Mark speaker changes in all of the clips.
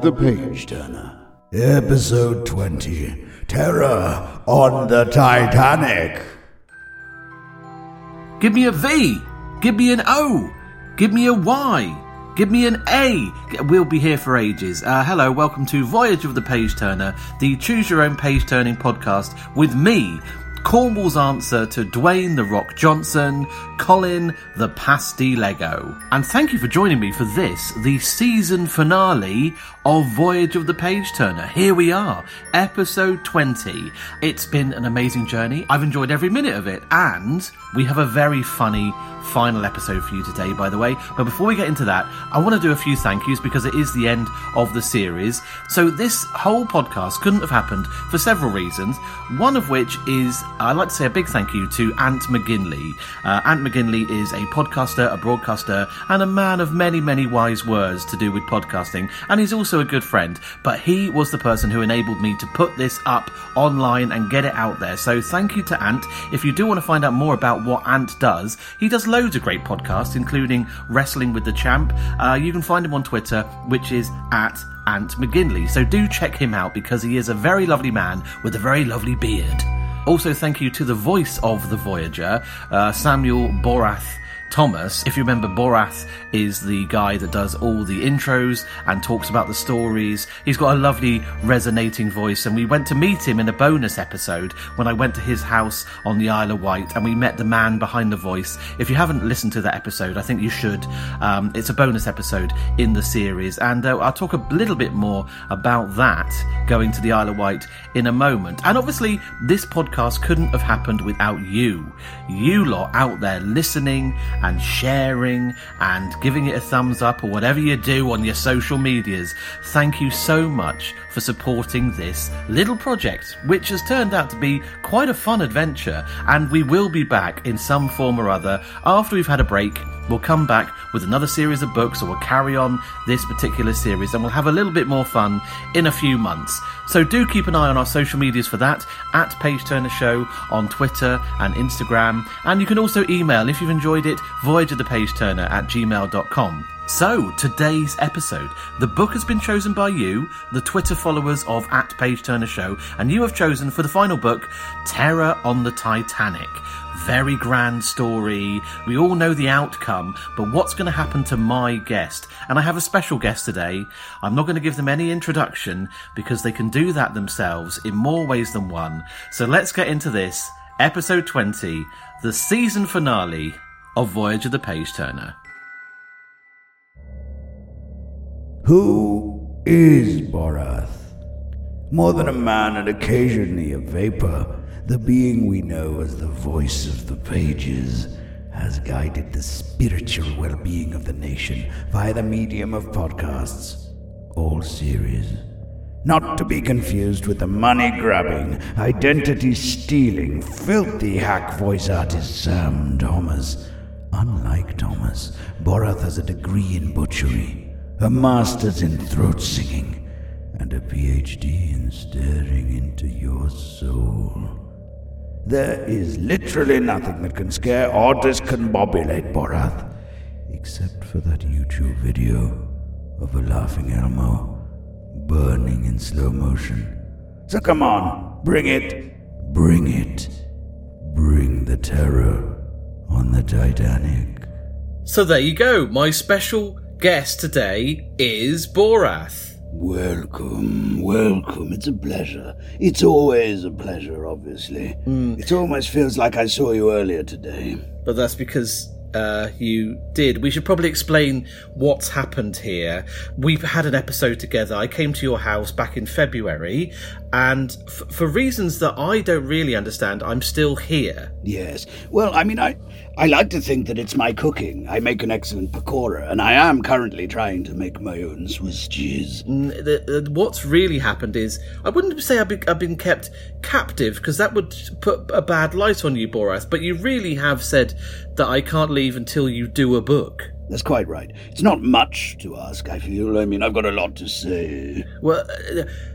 Speaker 1: Voyage of the Page Turner.
Speaker 2: Episode 20 Terror on the Titanic.
Speaker 3: Give me a V. Give me an O. Give me a Y. Give me an A. We'll be here for ages. Uh, hello, welcome to Voyage of the Page Turner, the choose your own page turning podcast with me, Cornwall's answer to Dwayne the Rock Johnson, Colin the Pasty Lego. And thank you for joining me for this, the season finale of Voyage of the Page Turner. Here we are, episode 20. It's been an amazing journey. I've enjoyed every minute of it, and we have a very funny final episode for you today, by the way. But before we get into that, I want to do a few thank yous because it is the end of the series. So this whole podcast couldn't have happened for several reasons. One of which is I'd like to say a big thank you to Ant McGinley. Uh, Ant McGinley is a podcaster, a broadcaster, and a man of many, many wise words to do with podcasting. And he's also a good friend. But he was the person who enabled me to put this up online and get it out there. So thank you to Ant. If you do want to find out more about what Ant does, he does loads of great podcasts, including Wrestling with the Champ. Uh, you can find him on Twitter, which is at Ant McGinley. So do check him out because he is a very lovely man with a very lovely beard. Also, thank you to the voice of the Voyager, uh, Samuel Borath Thomas. If you remember, Borath is the guy that does all the intros and talks about the stories. He's got a lovely resonating voice, and we went to meet him in a bonus episode when I went to his house on the Isle of Wight, and we met the man behind the voice. If you haven't listened to that episode, I think you should. Um, it's a bonus episode in the series, and uh, I'll talk a little bit more about that going to the Isle of Wight in a moment. And obviously, this podcast couldn't have happened without you. You lot out there listening and sharing and giving it a thumbs up or whatever you do on your social medias. Thank you so much for supporting this little project, which has turned out to be quite a fun adventure. And we will be back in some form or other after we've had a break. We'll come back with another series of books, or we'll carry on this particular series, and we'll have a little bit more fun in a few months. So do keep an eye on our social medias for that at Page Turner Show on Twitter and Instagram. And you can also email if you've enjoyed it, voyage of the page turner at gmail.com. So, today's episode. The book has been chosen by you, the Twitter followers of at Page Turner Show, and you have chosen for the final book, Terror on the Titanic. Very grand story. We all know the outcome, but what's going to happen to my guest? And I have a special guest today. I'm not going to give them any introduction because they can do that themselves in more ways than one. So let's get into this. Episode 20, the season finale of Voyage of the Page Turner.
Speaker 2: Who is Borath? More than a man and occasionally a vapor, the being we know as the voice of the pages has guided the spiritual well being of the nation via the medium of podcasts, all series. Not to be confused with the money grabbing, identity stealing, filthy hack voice artist Sam Thomas. Unlike Thomas, Borath has a degree in butchery, a master's in throat singing, and a PhD in staring into your soul. There is literally nothing that can scare or discombobulate Borath, except for that YouTube video of a laughing Elmo burning in slow motion. So come on, bring it, bring it, bring the terror on the Titanic.
Speaker 3: So there you go. My special guest today is Borath.
Speaker 2: Welcome, welcome. It's a pleasure. It's always a pleasure, obviously. It almost feels like I saw you earlier today.
Speaker 3: but that's because uh, you did. We should probably explain what's happened here. We've had an episode together. I came to your house back in February, and f- for reasons that I don't really understand, I'm still here.
Speaker 2: Yes. Well, I mean, I, I like to think that it's my cooking. I make an excellent pakora, and I am currently trying to make my own Swiss cheese.
Speaker 3: N- the- the- what's really happened is I wouldn't say I've been, I've been kept captive because that would put a bad light on you, Borath. But you really have said that I can't leave until you do a book.
Speaker 2: That's quite right. It's not much to ask, I feel. I mean, I've got a lot to say.
Speaker 3: Well,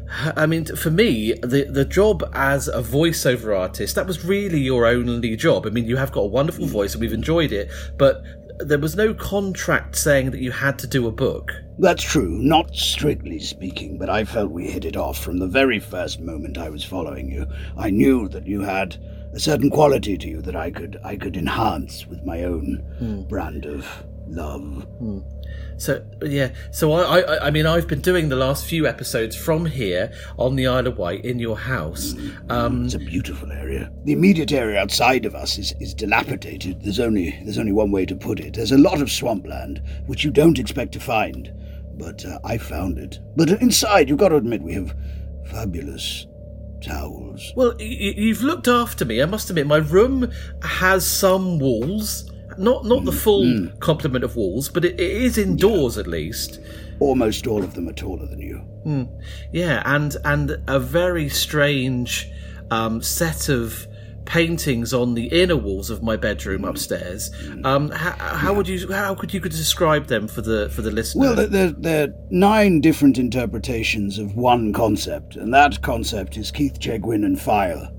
Speaker 3: I mean, for me, the the job as a voiceover artist that was really your only job. I mean, you have got a wonderful voice, and we've enjoyed it, but there was no contract saying that you had to do a book.
Speaker 2: That's true, not strictly speaking, but I felt we hit it off from the very first moment I was following you. I knew that you had a certain quality to you that I could I could enhance with my own hmm. brand of love. Hmm.
Speaker 3: So yeah, so I, I I mean I've been doing the last few episodes from here on the Isle of Wight in your house. Um,
Speaker 2: It's a beautiful area. The immediate area outside of us is, is dilapidated. There's only there's only one way to put it. There's a lot of swampland which you don't expect to find, but uh, I found it. But inside, you've got to admit, we have fabulous towels.
Speaker 3: well, y- y- you've looked after me. I must admit, my room has some walls, not not the full complement of walls, but it, it is indoors at least.
Speaker 2: Almost all of them are taller than you.
Speaker 3: Yeah, and and a very strange um, set of paintings on the inner walls of my bedroom upstairs. Um, how, how would you how could you could describe them for the for the listener?
Speaker 2: Well, there are nine different interpretations of one concept, and that concept is Keith Chegwin and fire.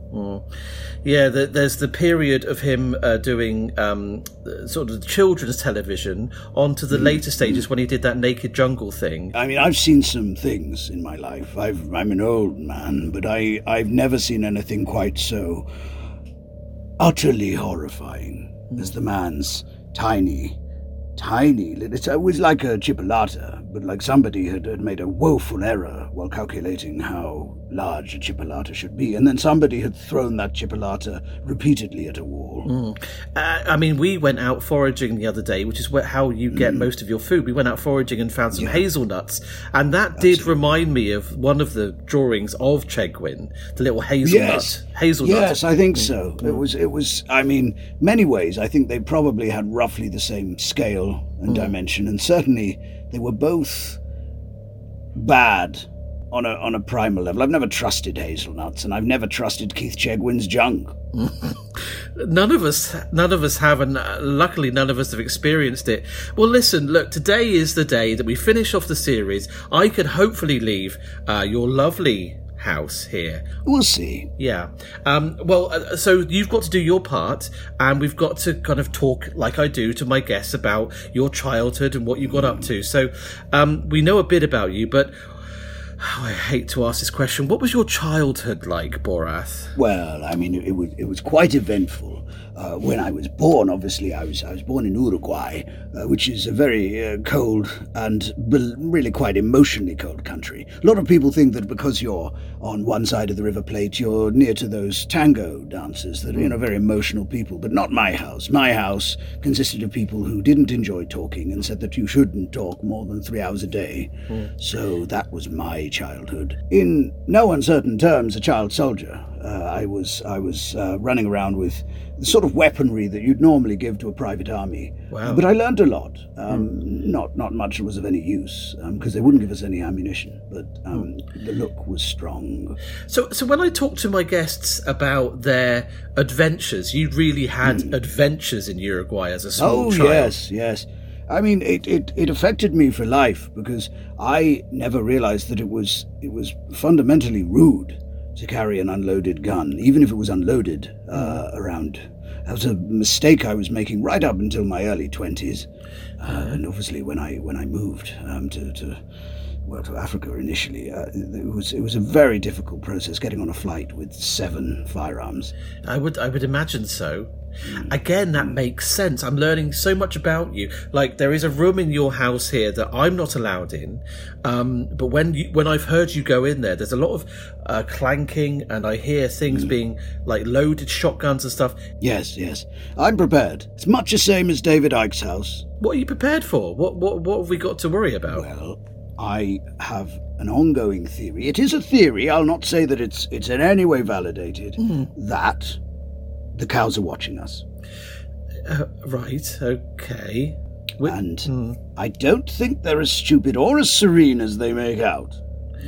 Speaker 3: Yeah, the, there's the period of him uh, doing um, sort of children's television onto the later stages when he did that Naked Jungle thing.
Speaker 2: I mean, I've seen some things in my life. I've, I'm an old man, but I, I've never seen anything quite so utterly horrifying as the man's tiny, tiny little. It was like a chipolata, but like somebody had, had made a woeful error while calculating how large a chipolata should be, and then somebody had thrown that chipolata repeatedly at a wall. Hmm.
Speaker 3: Uh, I mean, we went out foraging the other day, which is where, how you get mm. most of your food. We went out foraging and found some hazelnuts, and that did remind me of one of the drawings of Chegwin, the little hazelnut.
Speaker 2: Yes.
Speaker 3: Hazelnut.
Speaker 2: Yes, I think hmm. so. It hmm. was. It was. I mean, many ways. I think they probably had roughly the same scale and dimension, and certainly they were both bad on a on a primal level. I've never trusted hazelnuts, and I've never trusted Keith Chegwin's junk.
Speaker 3: None of us, none of us have, and uh, luckily none of us have experienced it. Well, listen, look, today is the day that we finish off the series. I can hopefully leave uh, your lovely house here
Speaker 2: We'll see.
Speaker 3: Yeah. Um, well, uh, so you've got to do your part, and we've got to kind of talk, like I do, to my guests about your childhood and what you got up to. So um, we know a bit about you, but oh, I hate to ask this question. What was your childhood like, Borath?
Speaker 2: Well, I mean, it, was it was quite eventful. Uh, when I was born, obviously, I was I was born in Uruguay, uh, which is a very uh, cold and bel- really quite emotionally cold country. A lot of people think that because you're on one side of the River Plate, you're near to those tango dancers that are you know very emotional people. But not my house. My house consisted of people who didn't enjoy talking and said that you shouldn't talk more than three hours a day. So that was my childhood. In no uncertain terms, a child soldier. Uh, I was I was uh, running around with the sort of weaponry that you'd normally give to a private army.
Speaker 3: Wow.
Speaker 2: But I learned a lot. Um, Not not much that was of any use because they wouldn't give us any ammunition. But um, the look was strong.
Speaker 3: So, so when I talk to my guests about their adventures, you really had adventures in Uruguay as a small
Speaker 2: Oh
Speaker 3: child.
Speaker 2: yes, yes. I mean, it, it, it affected me for life because I never realized that it was it was fundamentally rude to carry an unloaded gun, even if it was unloaded uh, around. That was a mistake I was making right up until my early twenties, uh, and obviously when I when I moved um, to, to well to Africa initially, uh, it was it was a very difficult process getting on a flight with seven firearms.
Speaker 3: I would I would imagine so. Again, that makes sense. I'm learning so much about you. Like there is a room in your house here that I'm not allowed in, um, but when you, when I've heard you go in there, there's a lot of uh, clanking, and I hear things being like loaded shotguns and stuff.
Speaker 2: Yes, yes, I'm prepared. It's much the same as David Icke's house.
Speaker 3: What are you prepared for? What what what have we got to worry about?
Speaker 2: Well, I have an ongoing theory. It is a theory. I'll not say that it's it's in any way validated. That the cows are watching us,
Speaker 3: Uh, right. Okay. Wi-
Speaker 2: and I don't think they're as stupid or as serene as they make out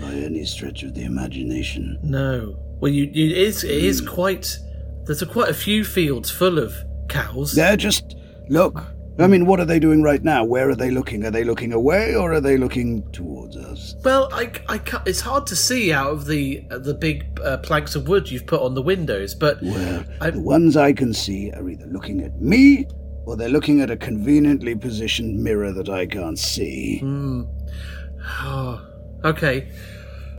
Speaker 2: by any stretch of the imagination.
Speaker 3: No. Well, you, you it is it is quite. There's a, quite a few fields full of cows.
Speaker 2: They're just look. I mean, what are they doing right now? Where are they looking? Are they looking away or are they looking towards us?
Speaker 3: Well, I, I it's hard to see out of the uh, the big uh, planks of wood you've put on the windows, but
Speaker 2: Well,
Speaker 3: I-
Speaker 2: the ones I can see are either looking at me or they're looking at a conveniently positioned mirror that I can't see.
Speaker 3: Oh, okay.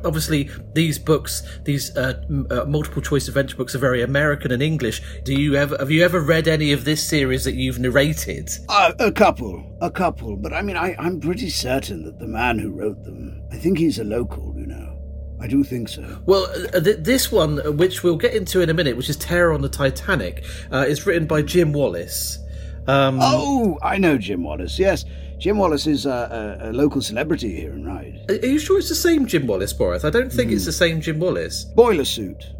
Speaker 3: Obviously, these books, these uh, m- uh, multiple choice adventure books, are very American and English. Do you ever have you ever read any of this series that you've narrated?
Speaker 2: Uh, a couple, a couple. But I mean, I, I'm pretty certain that the man who wrote them, I think he's a local, you know. I do think so.
Speaker 3: Well, uh, th- this one, uh, which we'll get into in a minute, which is Terror on the Titanic, uh, is written by Jim Wallace. Um,
Speaker 2: Oh, I know Jim Wallace, yes. Jim Wallace is a, a, a local celebrity here in Ryde.
Speaker 3: Are you sure it's the same Jim Wallace, Boris? I don't think it's the same Jim Wallace.
Speaker 2: Boiler suit,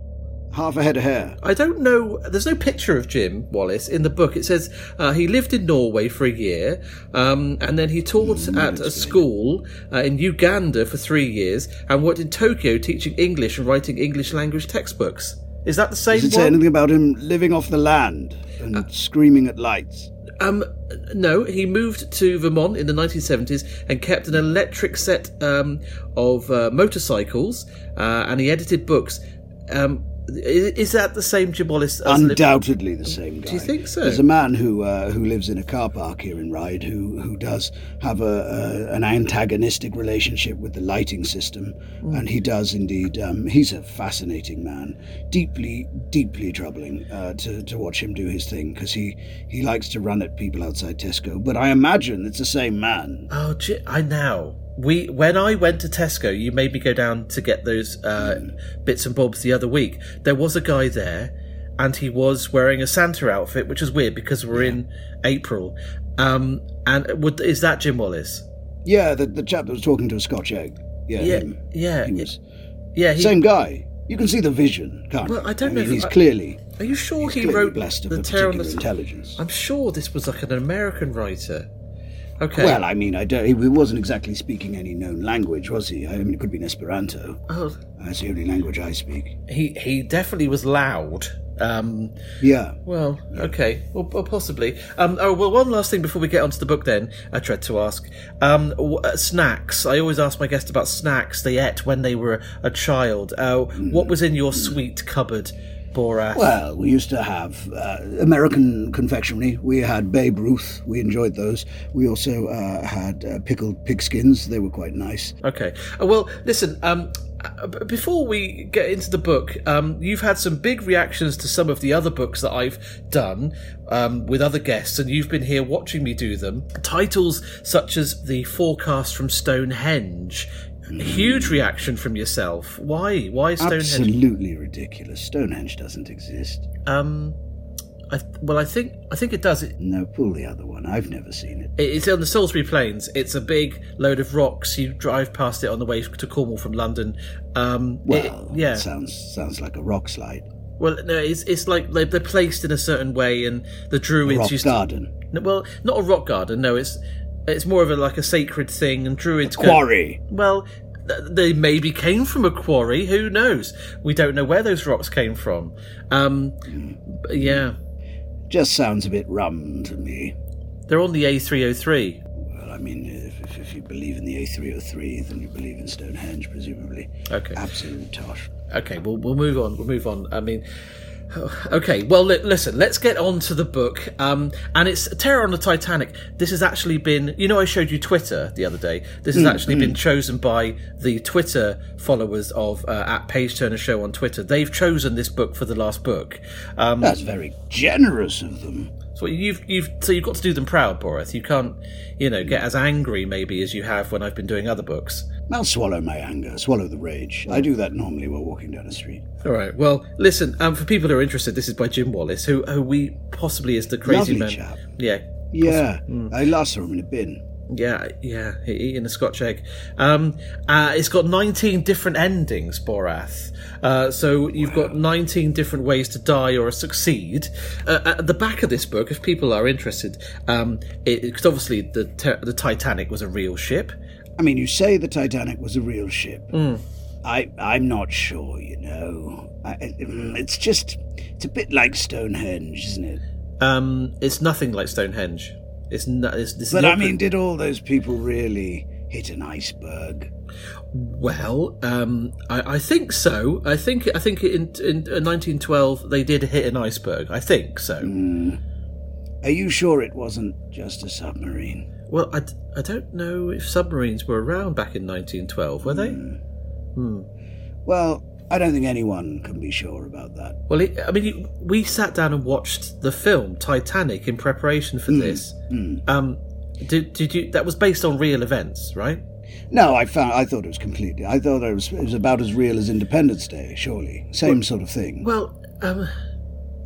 Speaker 2: half a head of hair.
Speaker 3: I don't know. There's no picture of Jim Wallace in the book. It says uh, he lived in Norway for a year, um, and then he taught at a school uh, in Uganda for three years, and worked in Tokyo teaching English and writing English language textbooks. Is that the same
Speaker 2: Does it say anything about him living off the land and screaming at lights?
Speaker 3: Um, no, he moved to Vermont in the 1970s and kept an electric set um, of uh, motorcycles, uh, and he edited books. Um, is that the same Jim Wallace? as
Speaker 2: Undoubtedly the same guy.
Speaker 3: Do you think so?
Speaker 2: There's a man who uh, who lives in a car park here in Ryde who who does have a, a an antagonistic relationship with the lighting system,
Speaker 3: Hmm.
Speaker 2: and he does indeed. Um, he's a fascinating man, deeply deeply troubling uh, to to watch him do his thing because he he likes to run at people outside Tesco. But I imagine it's the same man.
Speaker 3: Oh, Ji- I now. We when I went to Tesco, you made me go down to get those uh, bits and bobs the other week. There was a guy there, and he was wearing a Santa outfit, which is weird because we're in April. Um, and would, is that Jim Wallace?
Speaker 2: Yeah, the the chap that was talking to a Scotch egg. Yeah,
Speaker 3: Yeah,
Speaker 2: him.
Speaker 3: yeah,
Speaker 2: He was
Speaker 3: yeah. He,
Speaker 2: same guy. You can see the vision, can't
Speaker 3: Well,
Speaker 2: you?
Speaker 3: I don't know
Speaker 2: mean,
Speaker 3: if
Speaker 2: he's
Speaker 3: I-
Speaker 2: clearly
Speaker 3: Are you sure he wrote
Speaker 2: blessed
Speaker 3: the on
Speaker 2: particular
Speaker 3: the?
Speaker 2: intelligence.
Speaker 3: I'm sure this was like an American writer. Okay.
Speaker 2: Well, I mean, I don't, he wasn't exactly speaking any known language, was he? I mean, it could be an Esperanto.
Speaker 3: oh,
Speaker 2: That's the only language I speak.
Speaker 3: he he definitely was loud. Um,
Speaker 2: Yeah.
Speaker 3: Well, okay, well, well, possibly. Um, oh, well, one last thing before we get onto the book. Then I tried to ask um, w- uh, snacks. I always ask my guests about snacks they ate when they were a child. Uh, What was in your sweet cupboard, Borath?
Speaker 2: Well, we used to have uh, American confectionery. We had Babe Ruth. We enjoyed those. We also uh, had uh, pickled pigskins. They were quite nice.
Speaker 3: Okay. Uh, well, listen. Um, uh, before we get into the book, um, you've had some big reactions to some of the other books that I've done um, with other guests, and you've been here watching me do them. Titles such as "The Forecast from Stonehenge." Huge reaction from yourself. Why? Why Stonehenge?
Speaker 2: Absolutely ridiculous. Stonehenge doesn't exist.
Speaker 3: Um, I, well, I think I think it does. It,
Speaker 2: No, pull the other one. I've never seen it.
Speaker 3: it's on the Salisbury Plains. It's a big load of rocks. You drive past it on the way to Cornwall from London. Um, it-
Speaker 2: Well,
Speaker 3: yeah.
Speaker 2: sounds sounds like a rock slide.
Speaker 3: Well, no, it's it's like they're, they're placed in a certain way, and the druids
Speaker 2: rock
Speaker 3: used
Speaker 2: garden.
Speaker 3: to. Well, not a rock garden. No, it's it's more of a like a sacred thing, and druids go-
Speaker 2: Quarry.
Speaker 3: Well, they maybe came from a quarry. Who knows? We don't know where those rocks came from. Um, yeah,
Speaker 2: Just sounds a bit rum to me.
Speaker 3: they're on the A303.
Speaker 2: Well, I mean, if, if, if you believe in the A303, then you believe in Stonehenge, presumably.
Speaker 3: Okay.
Speaker 2: Absolute tosh.
Speaker 3: Okay, we'll we'll move on. We'll move on. I mean, okay. Well, li- listen. Let's get on to the book. Um, and it's Terror on the Titanic. This has actually been. You know, I showed you Twitter the other day. This has actually been chosen by the Twitter followers of uh, at Page Turner Show on Twitter. They've chosen this book for the last book. Um,
Speaker 2: That's very generous of them.
Speaker 3: So you've you've so you've got to do them proud, Boris. You can't, you know, get as angry maybe as you have when I've been doing other books.
Speaker 2: I'll swallow my anger, swallow the rage. I do that normally while walking down the street.
Speaker 3: All right. Well, listen. Um, for people who are interested, this is by Jim Wallace, who who we possibly is the crazy
Speaker 2: Lovely
Speaker 3: man.
Speaker 2: chap.
Speaker 3: Yeah,
Speaker 2: Yeah, I last saw him in a bin.
Speaker 3: Yeah, yeah. Eating a Scotch egg. Um, uh, it's got 19 different endings, Borath. Uh, so you've got 19 different ways to die or succeed. Uh, at the back of this book, if people are interested, um, because obviously the ter- the Titanic was a real ship.
Speaker 2: I mean, you say the Titanic was a real ship. I, I'm not sure, you know. I, mm, it's just, it's a bit like Stonehenge, isn't it?
Speaker 3: Um, it's nothing like Stonehenge. It's not. It's, it's
Speaker 2: But I mean, did all those people really hit an iceberg?
Speaker 3: Well, um, I, I think so. I think I think in, in uh, 1912 they did hit an iceberg. I think so.
Speaker 2: Are you sure it wasn't just a submarine?
Speaker 3: Well, I, I don't know if submarines were around back in 1912, were they?
Speaker 2: Well, I don't think anyone can be sure about that.
Speaker 3: Well, it, I mean, we sat down and watched the film Titanic in preparation for this. Um, did did you? That was based on real events, right?
Speaker 2: No, I found I thought it was completely. I thought it was it was about as real as Independence Day. Surely, same sort of thing.
Speaker 3: Well, um,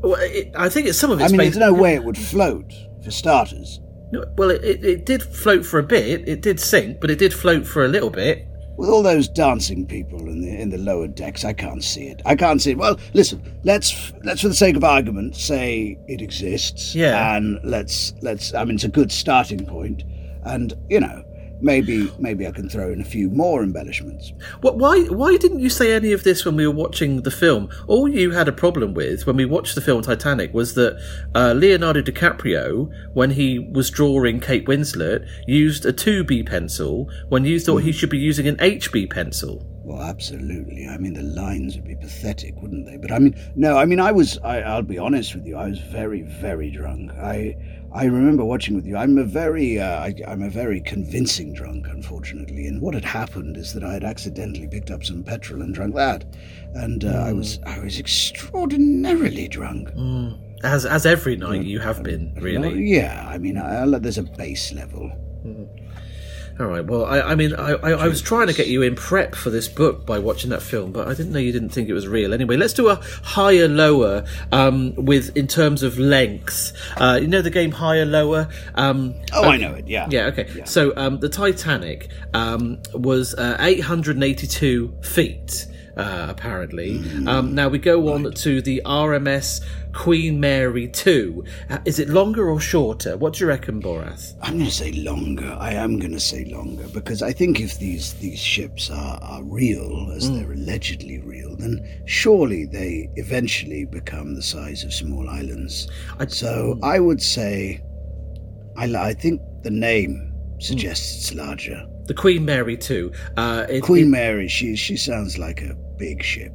Speaker 3: well, it, I think it's some of
Speaker 2: it.
Speaker 3: I
Speaker 2: mean,
Speaker 3: based.
Speaker 2: there's no way it would float for starters.
Speaker 3: No, Well, it, it, it did float for a bit. It did sink, but it did float for a little bit.
Speaker 2: With all those dancing people in the in the lower decks, I can't see it. I can't see it. Well, listen, let's let's for the sake of argument say it exists.
Speaker 3: Yeah.
Speaker 2: And let's let's. I mean, it's a good starting point, and you know, maybe maybe I can throw in a few more embellishments.
Speaker 3: What, why why didn't you say any of this when we were watching the film? All you had a problem with when we watched the film Titanic was that uh, Leonardo DiCaprio, when he was drawing Kate Winslet, used a 2B pencil when you thought he should be using an HB pencil.
Speaker 2: Well, absolutely. I mean, the lines would be pathetic, wouldn't they? But I mean, no. I mean, I was. I, I'll be honest with you. I was very, very drunk. I, I remember watching with you. I'm a very, uh, I, I'm a very convincing drunk, unfortunately. And what had happened is that I had accidentally picked up some petrol and drunk that, and uh, I was, I was extraordinarily drunk.
Speaker 3: As as every night you have been, really.
Speaker 2: yeah. I mean, I, I, there's a base level.
Speaker 3: All right. Well, I, I mean, I, I, I was trying to get you in prep for this book by watching that film, but I didn't know you didn't think it was real. Anyway, let's do a higher lower um, with in terms of length. Uh, you know the game higher lower. Um,
Speaker 2: Oh, I know it. Yeah.
Speaker 3: yeah. Okay. So um, the Titanic um, was uh, 882 feet. Uh, apparently. Um, now we go on to the RMS Queen Mary 2. Uh, is it longer or shorter? What do you reckon, Borath?
Speaker 2: I'm going to say longer. I am going to say longer because I think if these these ships are, are real, as they're allegedly real, then surely they eventually become the size of small islands. so I would say, I, I think the name suggests it's larger.
Speaker 3: The Queen Mary 2. Uh, it,
Speaker 2: Queen Mary, she she sounds like a big ship.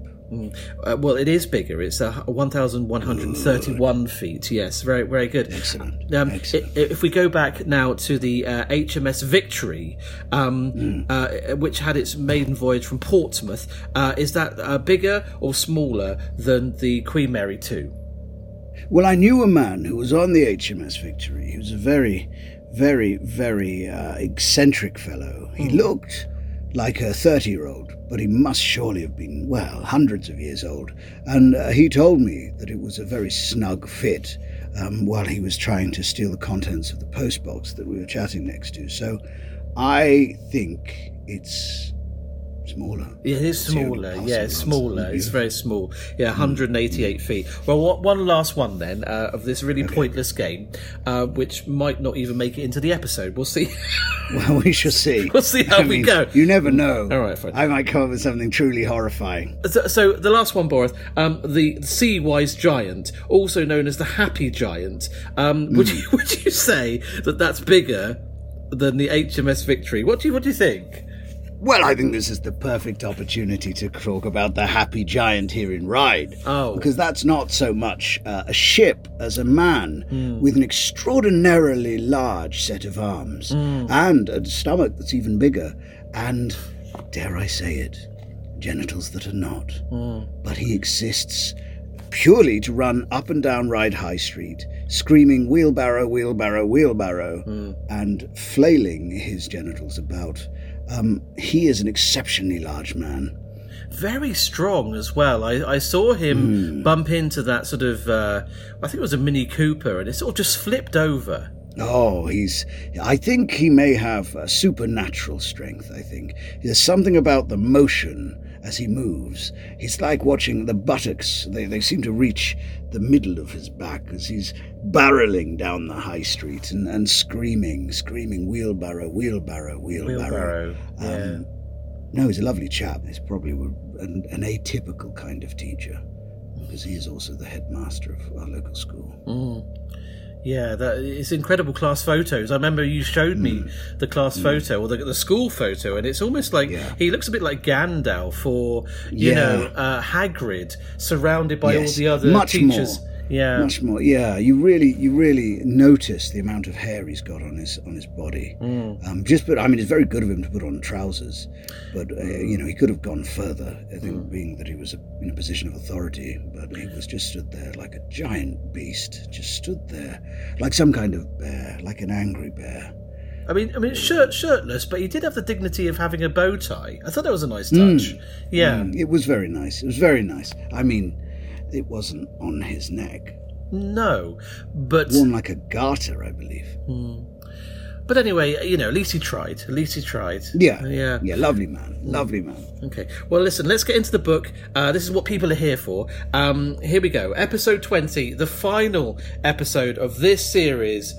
Speaker 3: Uh, well, it is bigger. It's uh, 1,131 feet. Yes, very, very good.
Speaker 2: Excellent.
Speaker 3: Um,
Speaker 2: Excellent.
Speaker 3: if we go back now to the uh, HMS Victory, um, uh, which had its maiden voyage from Portsmouth, uh, is that uh, bigger or smaller than the Queen Mary 2?
Speaker 2: Well, I knew a man who was on the HMS Victory. He was a very, very, very uh, eccentric fellow. He looked like a 30 year old, but he must surely have been, well, hundreds of years old. And uh, he told me that it was a very snug fit um, while he was trying to steal the contents of the postbox that we were chatting next to. So I think it's smaller.
Speaker 3: Yeah, it is
Speaker 2: It's the only
Speaker 3: smaller. Yeah, it's smaller. It's very small. Yeah, 188 feet. Well, what, one last one then uh, of this really pointless game, uh, which might not even make it into the episode. We'll see.
Speaker 2: Well, we shall see.
Speaker 3: We'll see how
Speaker 2: I
Speaker 3: we
Speaker 2: mean,
Speaker 3: go.
Speaker 2: You never know.
Speaker 3: All right, fine.
Speaker 2: I might come up with something truly horrifying.
Speaker 3: So, so the last one, Boris, um, the Seawise Giant, also known as the happy giant. Um, Would you would you say that that's bigger than the HMS Victory? What do you what do you think?
Speaker 2: Well, I think this is the perfect opportunity to talk about the happy giant here in Ryde.
Speaker 3: Oh.
Speaker 2: Because that's not so much uh, a ship as a man
Speaker 3: Hmm.
Speaker 2: with an extraordinarily large set of arms
Speaker 3: Hmm.
Speaker 2: and a stomach that's even bigger and, dare I say it, genitals that are not.
Speaker 3: Hmm.
Speaker 2: But he exists purely to run up and down Ryde High Street, screaming wheelbarrow, wheelbarrow, wheelbarrow,
Speaker 3: Hmm.
Speaker 2: and flailing his genitals about. Um, he is an exceptionally large man.
Speaker 3: Very strong as well. I, I saw him bump into that sort of, uh, I think it was a Mini Cooper, and it sort of just flipped over.
Speaker 2: Oh, he's. I think he may have a supernatural strength. I think there's something about the motion as he moves. It's like watching the buttocks. They, they seem to reach the middle of his back as he's barreling down the high street and, and screaming, screaming, wheelbarrow, wheelbarrow, wheelbarrow.
Speaker 3: Wheelbarrow. Yeah.
Speaker 2: Um, no, he's a lovely chap. He's probably an, an atypical kind of teacher because he is also the headmaster of our local school.
Speaker 3: Yeah, that it's incredible class photos. I remember you showed me the class photo or the, the school photo, and it's almost like
Speaker 2: Yeah.
Speaker 3: he looks a bit like Gandalf or you
Speaker 2: Yeah.
Speaker 3: know uh, Hagrid, surrounded by all the other
Speaker 2: much
Speaker 3: teachers.
Speaker 2: more.
Speaker 3: Yeah.
Speaker 2: much more. Yeah, you really, you really notice the amount of hair he's got on his on his body.
Speaker 3: Mm.
Speaker 2: Um, just, but I mean, it's very good of him to put on trousers, but uh, you know, he could have gone further. I think,
Speaker 3: Mm.
Speaker 2: being that he was in a position of authority, but he was just stood there like a giant beast, just stood there like some kind of bear, like an angry bear.
Speaker 3: I mean, I mean, shirt shirtless, but he did have the dignity of having a bow tie. I thought that was a nice touch. Yeah.
Speaker 2: Mm, it was very nice. It was very nice. I mean, it wasn't on his neck.
Speaker 3: No, but
Speaker 2: Worn like a garter, I believe.
Speaker 3: but anyway, you know, at least he tried. At least he tried.
Speaker 2: Yeah.
Speaker 3: Yeah.
Speaker 2: Yeah, lovely man. Lovely man.
Speaker 3: Okay. Well, listen, let's get into the book. Uh, this is what people are here for. Um, here we go. Episode 20, the final episode of this series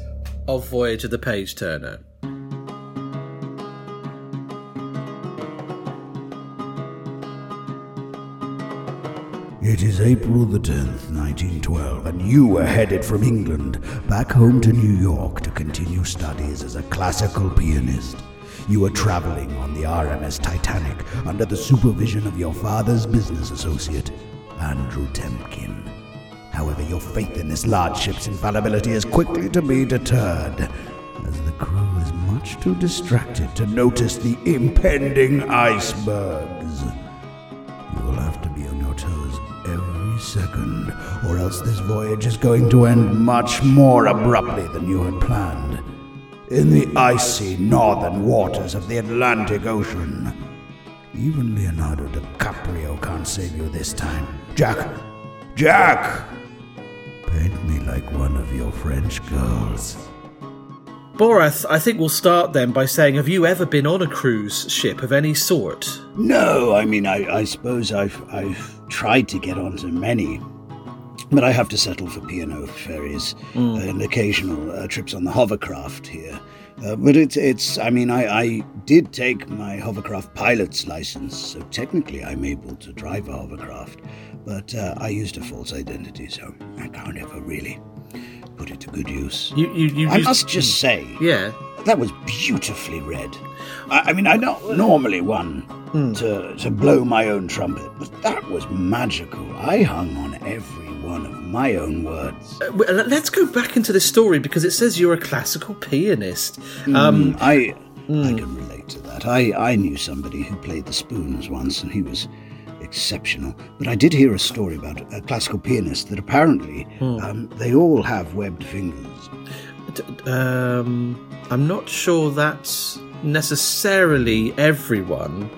Speaker 3: of Voyage of the Page Turner.
Speaker 4: It is April the 10th, 1912, and you are headed from England back home to New York to continue studies as a classical pianist. You are traveling on the RMS Titanic under the supervision of your father's business associate, Andrew Temkin. However, your faith in this large ship's infallibility is quickly to be deterred, as the crew is much too distracted to notice the impending icebergs. Or else this voyage is going to end much more abruptly than you had planned. In the icy northern waters of the Atlantic Ocean. Even Leonardo DiCaprio can't save you this time. Jack! Jack! Paint me like one of your French girls.
Speaker 3: Borath, I think we'll start then by saying, have you ever been on a cruise ship of any sort?
Speaker 2: No, I mean, I, I suppose I've, I've tried to get onto many, but I have to settle for P&O ferries uh, and occasional uh, trips on the hovercraft here. Uh, but it's, it's, I mean, I, I did take my hovercraft pilot's license, so technically I'm able to drive a hovercraft, but uh, I used a false identity, so I can't ever really put it to good use.
Speaker 3: You, you, you
Speaker 2: I
Speaker 3: used-
Speaker 2: must just say,
Speaker 3: Yeah.
Speaker 2: that was beautifully read. I, I mean, I'm not normally one to, to blow my own trumpet, but that was magical. I hung on every one of my own words.
Speaker 3: Uh, Let's go back into the story because it says you're a classical pianist. Um,
Speaker 2: I I can relate to that. I, I knew somebody who played the spoons once, and he was exceptional. But I did hear a story about a classical pianist that apparently um, they all have webbed fingers.
Speaker 3: um, I'm not sure that's necessarily everyone.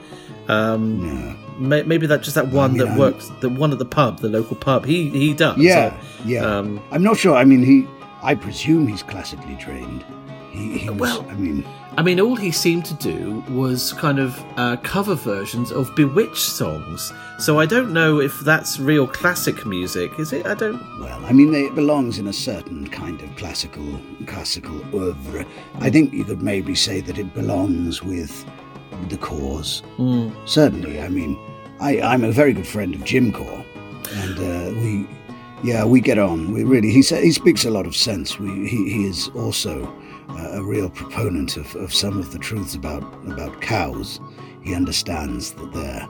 Speaker 3: Um,
Speaker 2: No.
Speaker 3: May, maybe that just that one
Speaker 2: mean,
Speaker 3: that
Speaker 2: I'm-
Speaker 3: works, the one at the pub, the local pub. He he does.
Speaker 2: Yeah,
Speaker 3: So,
Speaker 2: yeah.
Speaker 3: um,
Speaker 2: I'm not sure. I mean, he. I presume he's classically trained. He, he was,
Speaker 3: Well-
Speaker 2: I mean,
Speaker 3: I mean, all he seemed to do was kind of uh, cover versions of B*Witched songs. So I don't know if that's real classic music. Is it? I don't.
Speaker 2: well, I mean, it belongs in a certain kind of classical, classical oeuvre. I think you could maybe say that it belongs with the Corrs. Certainly, I mean, I, I'm a very good friend of Jim Corr, and uh, we, yeah, we get on. We really, he sa- he speaks a lot of sense. We, he, he is also uh, a real proponent of, of some of the truths about about cows. He understands that they're,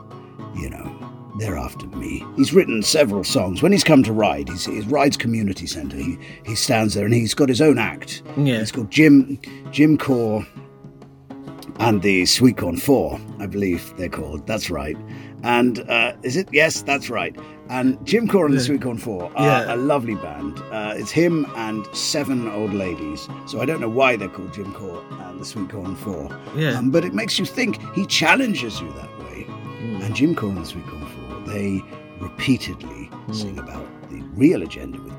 Speaker 2: you know, they're after me. He's written several songs. When he's come to Ryde, he's, he Ryde's community centre. He he stands there and he's got his own act.
Speaker 3: Yeah.
Speaker 2: It's called Jim Jim Corr and the Sweet Corn Four, I believe they're called. That's right. And uh, is it? Yes, that's right. And Jim Corr and the Sweet Corn Four are
Speaker 3: Yeah.
Speaker 2: a lovely band. Uh, it's him and seven old ladies. So I don't know why they're called Jim Corr and the Sweet Corn Four.
Speaker 3: Yeah.
Speaker 2: Um, but it makes you think. He challenges you that way. And Jim Corr and the Sweet Corn Four, they repeatedly sing about the real agenda with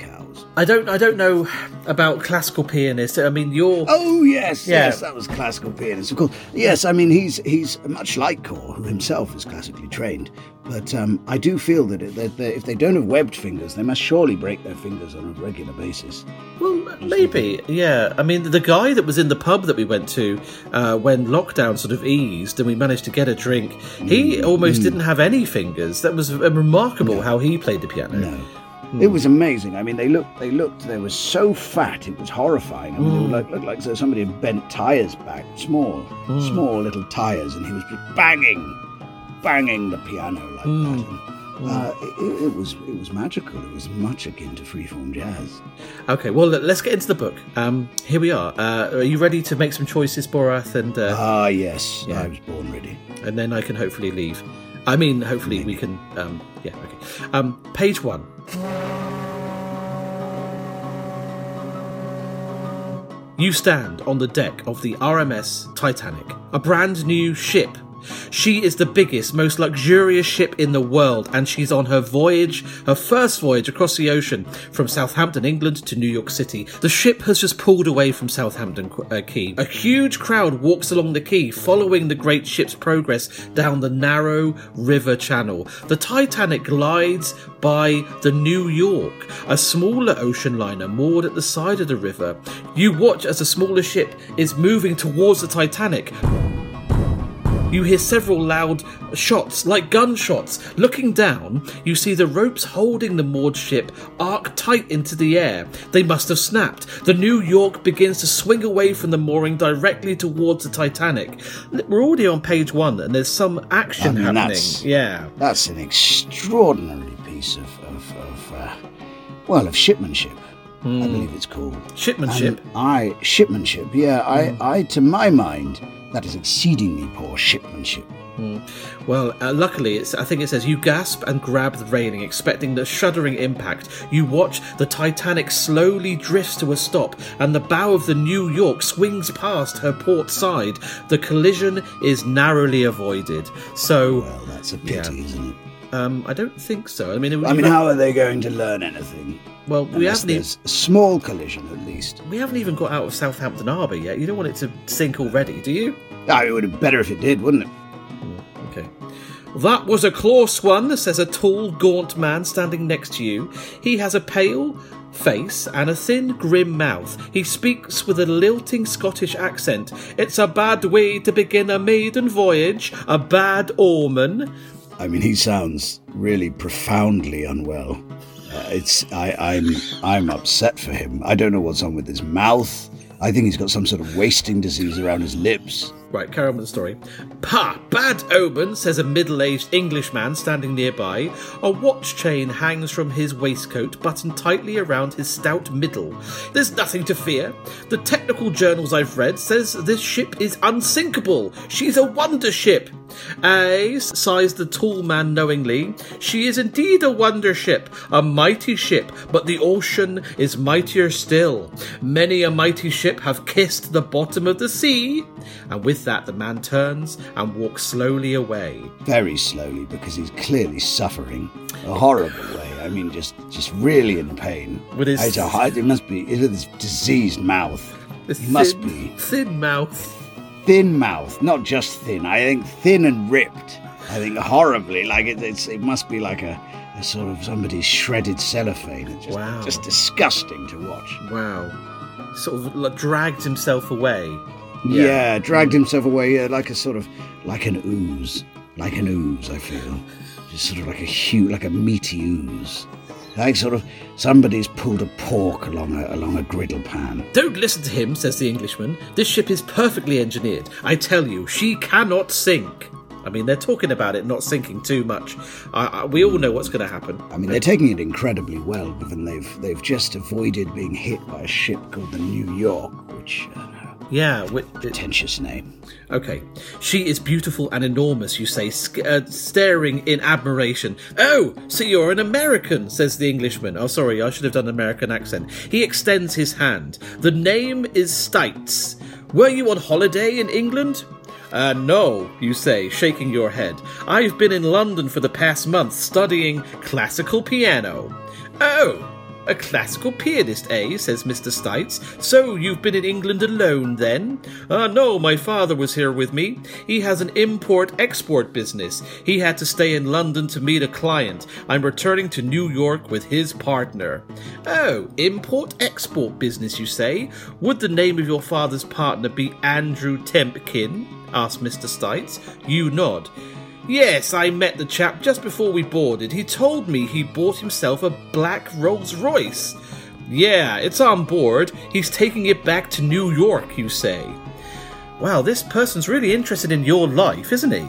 Speaker 3: I don't. I don't know about classical pianists. I mean, you're.
Speaker 2: Oh yes,
Speaker 3: Yeah.
Speaker 2: yes, that was classical pianist, of course. Yes, I mean he's he's much like Corr, who himself is classically trained. But um, I do feel that, it, that they, if they don't have webbed fingers, they must surely break their fingers on a regular basis.
Speaker 3: Well, maybe, yeah. I mean, the guy that was in the pub that we went to uh, when lockdown sort of eased and we managed to get a drink, he
Speaker 2: Mm,
Speaker 3: almost didn't have any fingers. That was remarkable how he played the piano.
Speaker 2: No. It was amazing. I mean, they looked. They looked. They were so fat. It was horrifying. I mean, they were like looked like so somebody had bent tires back, small, small little tires, and he was just banging, banging the piano like that. And Uh, it, it was it was magical. It was much akin to freeform jazz.
Speaker 3: Okay, well, let- let's get into the book. Um, here we are. Uh, are you ready to make some choices, Borath? And uh,
Speaker 2: Ah, yes,
Speaker 3: Yeah.
Speaker 2: I was born ready.
Speaker 3: and then I can hopefully leave. I mean, hopefully we can. Um, yeah, okay. Um, page one. You stand on the deck of the RMS Titanic, a brand new ship. She is the biggest, most luxurious ship in the world, and she's on her voyage, her first voyage across the ocean from Southampton, England to New York City. The ship has just pulled away from Southampton uh, Quay. A huge crowd walks along the quay, following the great ship's progress down the narrow river channel. The Titanic glides by the New York, a smaller ocean liner moored at the side of the river. You watch as the smaller ship is moving towards the Titanic. You hear several loud shots, like gunshots. Looking down, you see the ropes holding the moored ship arc tight into the air. They must have snapped. The New York begins to swing away from the mooring directly towards the Titanic. We're already on page one, and there's some action
Speaker 2: I mean,
Speaker 3: happening.
Speaker 2: that's-
Speaker 3: Yeah.
Speaker 2: That's an extraordinary piece of, of, of uh, well, of shipmanship. I believe it's called.
Speaker 3: Shipmanship.
Speaker 2: And I shipmanship. Yeah, I, I, to my mind, that is exceedingly poor shipmanship.
Speaker 3: Well, uh, luckily, it's, I think it says you gasp and grab the railing, expecting the shuddering impact. You watch the Titanic slowly drifts to a stop, and the bow of the New York swings past her port side. The collision is narrowly avoided. So,
Speaker 2: Well, that's a pity,
Speaker 3: Yeah.
Speaker 2: isn't it?
Speaker 3: um, I don't think so. I mean, it,
Speaker 2: I mean, how are they going to learn anything?
Speaker 3: Well, we
Speaker 2: Unless
Speaker 3: haven't
Speaker 2: there's a small collision, at least.
Speaker 3: we haven't even got out of Southampton Harbour yet. You don't want it to sink already, do you?
Speaker 2: Ah, it would have better if it did, wouldn't it?
Speaker 3: Okay. That was a close one, says a tall, gaunt man standing next to you. He has a pale face and a thin, grim mouth. He speaks with a lilting Scottish accent. It's a bad way to begin a maiden voyage, a bad omen.
Speaker 2: I mean, he sounds really profoundly unwell. Uh, it's I, I'm I'm upset for him. I don't know what's on with his mouth. I think he's got some sort of wasting disease around his lips.
Speaker 3: Right, carry on with the story. Pa, bad omen, says a middle aged Englishman standing nearby. A watch chain hangs from his waistcoat, buttoned tightly around his stout middle. There's nothing to fear. The technical journals I've read says this ship is unsinkable. She's a wonder ship. Aye, sighs the tall man knowingly. She is indeed a wonder ship, a mighty ship, but the ocean is mightier still. Many a mighty ship have kissed the bottom of the sea. And with that, the man turns and walks slowly away.
Speaker 2: Very slowly, because he's clearly suffering a horrible way. I mean, just just really in pain.
Speaker 3: With his-
Speaker 2: It's a it must be with his diseased mouth.
Speaker 3: This
Speaker 2: He must be
Speaker 3: thin mouth.
Speaker 2: thin mouth, not just thin. I think thin and ripped. I think horribly, like it, it's it must be like a, a sort of somebody's shredded cellophane. It's just,
Speaker 3: Wow.
Speaker 2: just disgusting to watch.
Speaker 3: Wow. Sort of like, dragged himself away.
Speaker 2: Yeah, dragged himself away yeah, like a sort of like an ooze, like an ooze. I feel just sort of like a huge, like a meaty ooze. Like sort of somebody's pulled a pork along a along a griddle pan.
Speaker 3: Don't listen to him, says the Englishman. This ship is perfectly engineered. I tell you, she cannot sink. I mean, they're talking about it not sinking too much. I, I, we all know what's going to happen.
Speaker 2: I mean, they're taking it incredibly well, given they've they've just avoided being hit by a ship called the New York, which uh,
Speaker 3: Yeah, wi- it,
Speaker 2: pretentious name.
Speaker 3: okay. She is beautiful and enormous, you say, sc- uh, staring in admiration. Oh, so you're an American, says the Englishman. Oh, sorry, I should have done an American accent. He extends his hand. The name is Stites. Were you on holiday in England? Uh, no, you say, shaking your head. I've been in London for the past month studying classical piano. Oh, a classical pianist, eh? says Mr. Stites. So you've been in England alone, then? Ah, no, my father was here with me. He has an import export business. He had to stay in London to meet a client. I'm returning to New York with his partner. Oh, import export business, you say? Would the name of your father's partner be Andrew Tempkin? asked Mr. Stites. You nod. Yes, I met the chap just before we boarded. He told me he bought himself a black Rolls Royce. Yeah, it's on board. He's taking it back to New York, you say. Wow, this person's really interested in your life, isn't he?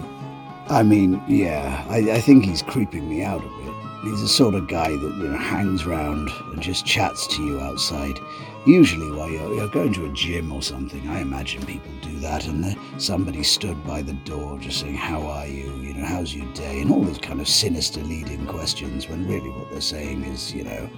Speaker 2: I mean, yeah, I, I think he's creeping me out a bit. He's the sort of guy that you know, hangs round and just chats to you outside. Usually, while you're, you're going to a gym or something, I imagine people do that, and somebody stood by the door just saying, How are you? You know, how's your day? And all those kind of sinister leading questions, when really what they're saying is, you know,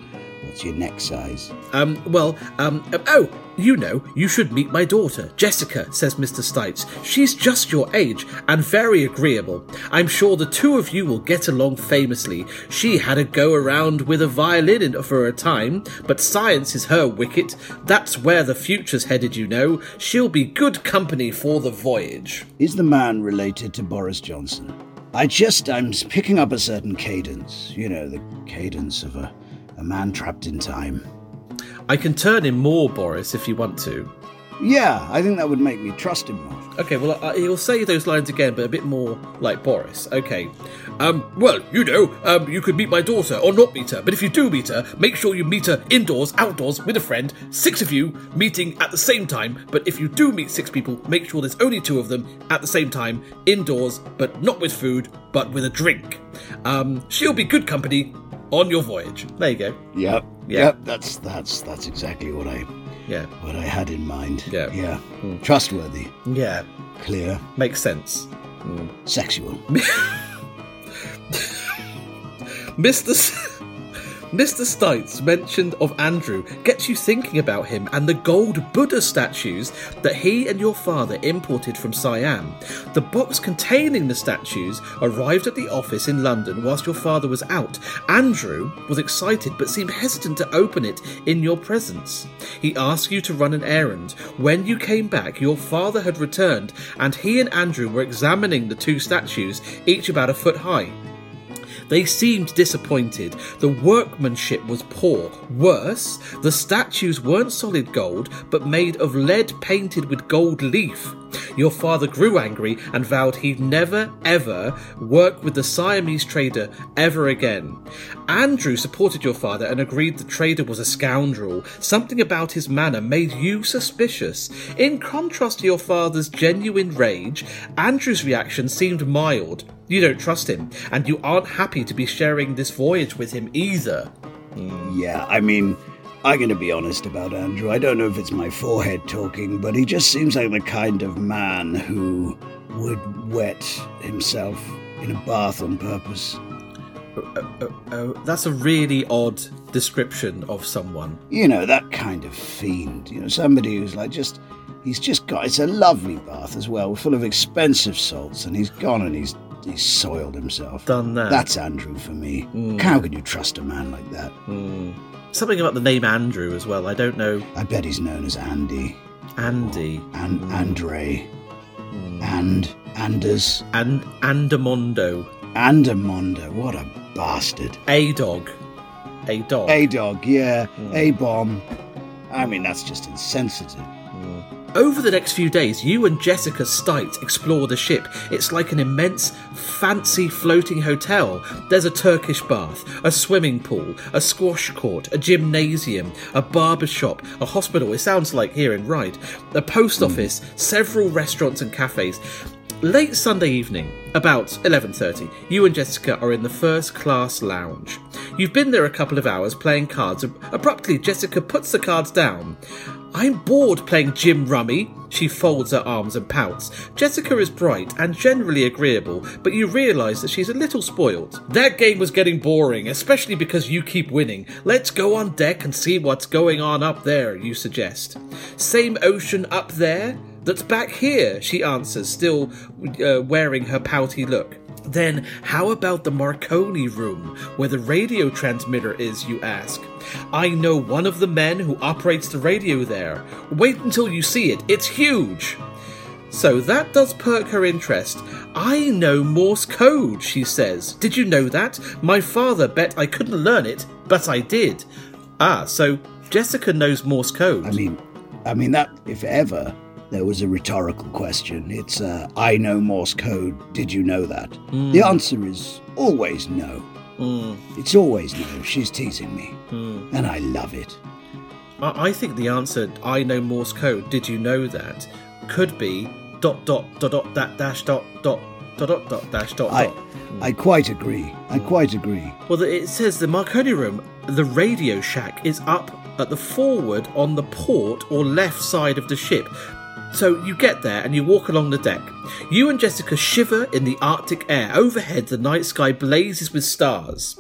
Speaker 2: What's your neck size?
Speaker 3: Um, well, um, oh, you know, you should meet my daughter, Jessica, says Mr. Stites. She's just your age and very agreeable. I'm sure the two of you will get along famously. She had a go around with a violin in, for a time, but science is her wicket. That's where the future's headed, you know. She'll be good company for the voyage.
Speaker 2: Is the man related to Boris Johnson? I just, I'm picking up a certain cadence. You know, the cadence of a a man trapped in time.
Speaker 3: I can turn him more, Boris, if you want to.
Speaker 2: Yeah, I think that would make me trust him more.
Speaker 3: Okay, well, uh, he'll say those lines again, but a bit more like Boris. Okay. Um, well, you know, um, you could meet my daughter or not meet her, but if you do meet her, make sure you meet her indoors, outdoors, with a friend, six of you meeting at the same time. But if you do meet six people, make sure there's only two of them at the same time, indoors, but not with food, but with a drink. Um, she'll be good company on your voyage. There you go.
Speaker 2: Yep. Yeah. Yep. That's that's that's exactly what I
Speaker 3: yeah
Speaker 2: what I had in mind.
Speaker 3: Yeah.
Speaker 2: Yeah. Mm. Trustworthy.
Speaker 3: Yeah.
Speaker 2: Clear.
Speaker 3: Makes sense.
Speaker 2: Mm. Sexual.
Speaker 3: Mr. Mr. Stites mentioned of Andrew gets you thinking about him and the gold Buddha statues that he and your father imported from Siam. The box containing the statues arrived at the office in London whilst your father was out. Andrew was excited but seemed hesitant to open it in your presence. He asked you to run an errand. When you came back, your father had returned and he and Andrew were examining the two statues, each about a foot high. They seemed disappointed. The workmanship was poor. Worse, the statues weren't solid gold, but made of lead painted with gold leaf. Your father grew angry and vowed he'd never, ever work with the Siamese trader ever again. Andrew supported your father and agreed the trader was a scoundrel. Something about his manner made you suspicious. In contrast to your father's genuine rage, Andrew's reaction seemed mild. You don't trust him, and you aren't happy to be sharing this voyage with him either.
Speaker 2: Yeah, I mean, I'm going to be honest about Andrew. I don't know if it's my forehead talking, but he just seems like the kind of man who would wet himself in a bath on purpose.
Speaker 3: Oh, oh, oh, that's a really odd description of someone.
Speaker 2: You know, that kind of fiend. You know, somebody who's like just. He's just got. It's a lovely bath as well, full of expensive salts, and he's gone and he's he's soiled himself.
Speaker 3: Done that.
Speaker 2: That's Andrew for me. Mm. How can you trust a man like that?
Speaker 3: Mm. Something about the name Andrew as well. I don't know.
Speaker 2: I bet he's known as Andy.
Speaker 3: Andy.
Speaker 2: And mm. Andre. Mm. And Anders.
Speaker 3: And Andamondo.
Speaker 2: Andamondo. What a bastard.
Speaker 3: A dog. A dog.
Speaker 2: A dog, yeah. Mm. A bomb. I mean, that's just insensitive.
Speaker 3: Over the next few days, you and Jessica Stites explore the ship. It's like an immense, fancy floating hotel. There's a Turkish bath, a swimming pool, a squash court, a gymnasium, a barber shop, a hospital. It sounds like here in Ryde, a post hmm. office, several restaurants and cafes. Late Sunday evening, about 11:30, you and Jessica are in the first class lounge. You've been there a couple of hours playing cards. Abruptly, Jessica puts the cards down. I'm bored playing gin rummy. She folds her arms and pouts. Jessica is bright and generally agreeable, but you realise that she's a little spoiled. That game was getting boring, especially because you keep winning. Let's go on deck and see what's going on up there, you suggest. Same ocean up there? That's back here, she answers, still uh, wearing her pouty look. Then, how about the Marconi room, where the radio transmitter is, you ask? I know one of the men who operates the radio there. Wait until you see it, it's huge! So that does perk her interest. I know Morse code, she says. Did you know that? My father bet I couldn't learn it, but I did. Ah, so Jessica knows Morse code.
Speaker 2: I mean, I mean that if ever there was a rhetorical question. It's, uh, I know Morse code. Did you know that? Mm. The answer is always no. Mm. It's always no. She's teasing me. Mm. And I love it.
Speaker 3: I think the answer, I know Morse code. Did you know that? Could be dot dot dot dot that dash dot dot dot dot dot dash dot
Speaker 2: I,
Speaker 3: dot.
Speaker 2: I quite agree. I quite agree.
Speaker 3: Well, it says the Marconi room, the radio shack, is up at the forward on the port or left side of the ship. So you get there and you walk along the deck. You and Jessica shiver in the Arctic air. Overhead, the night sky blazes with stars.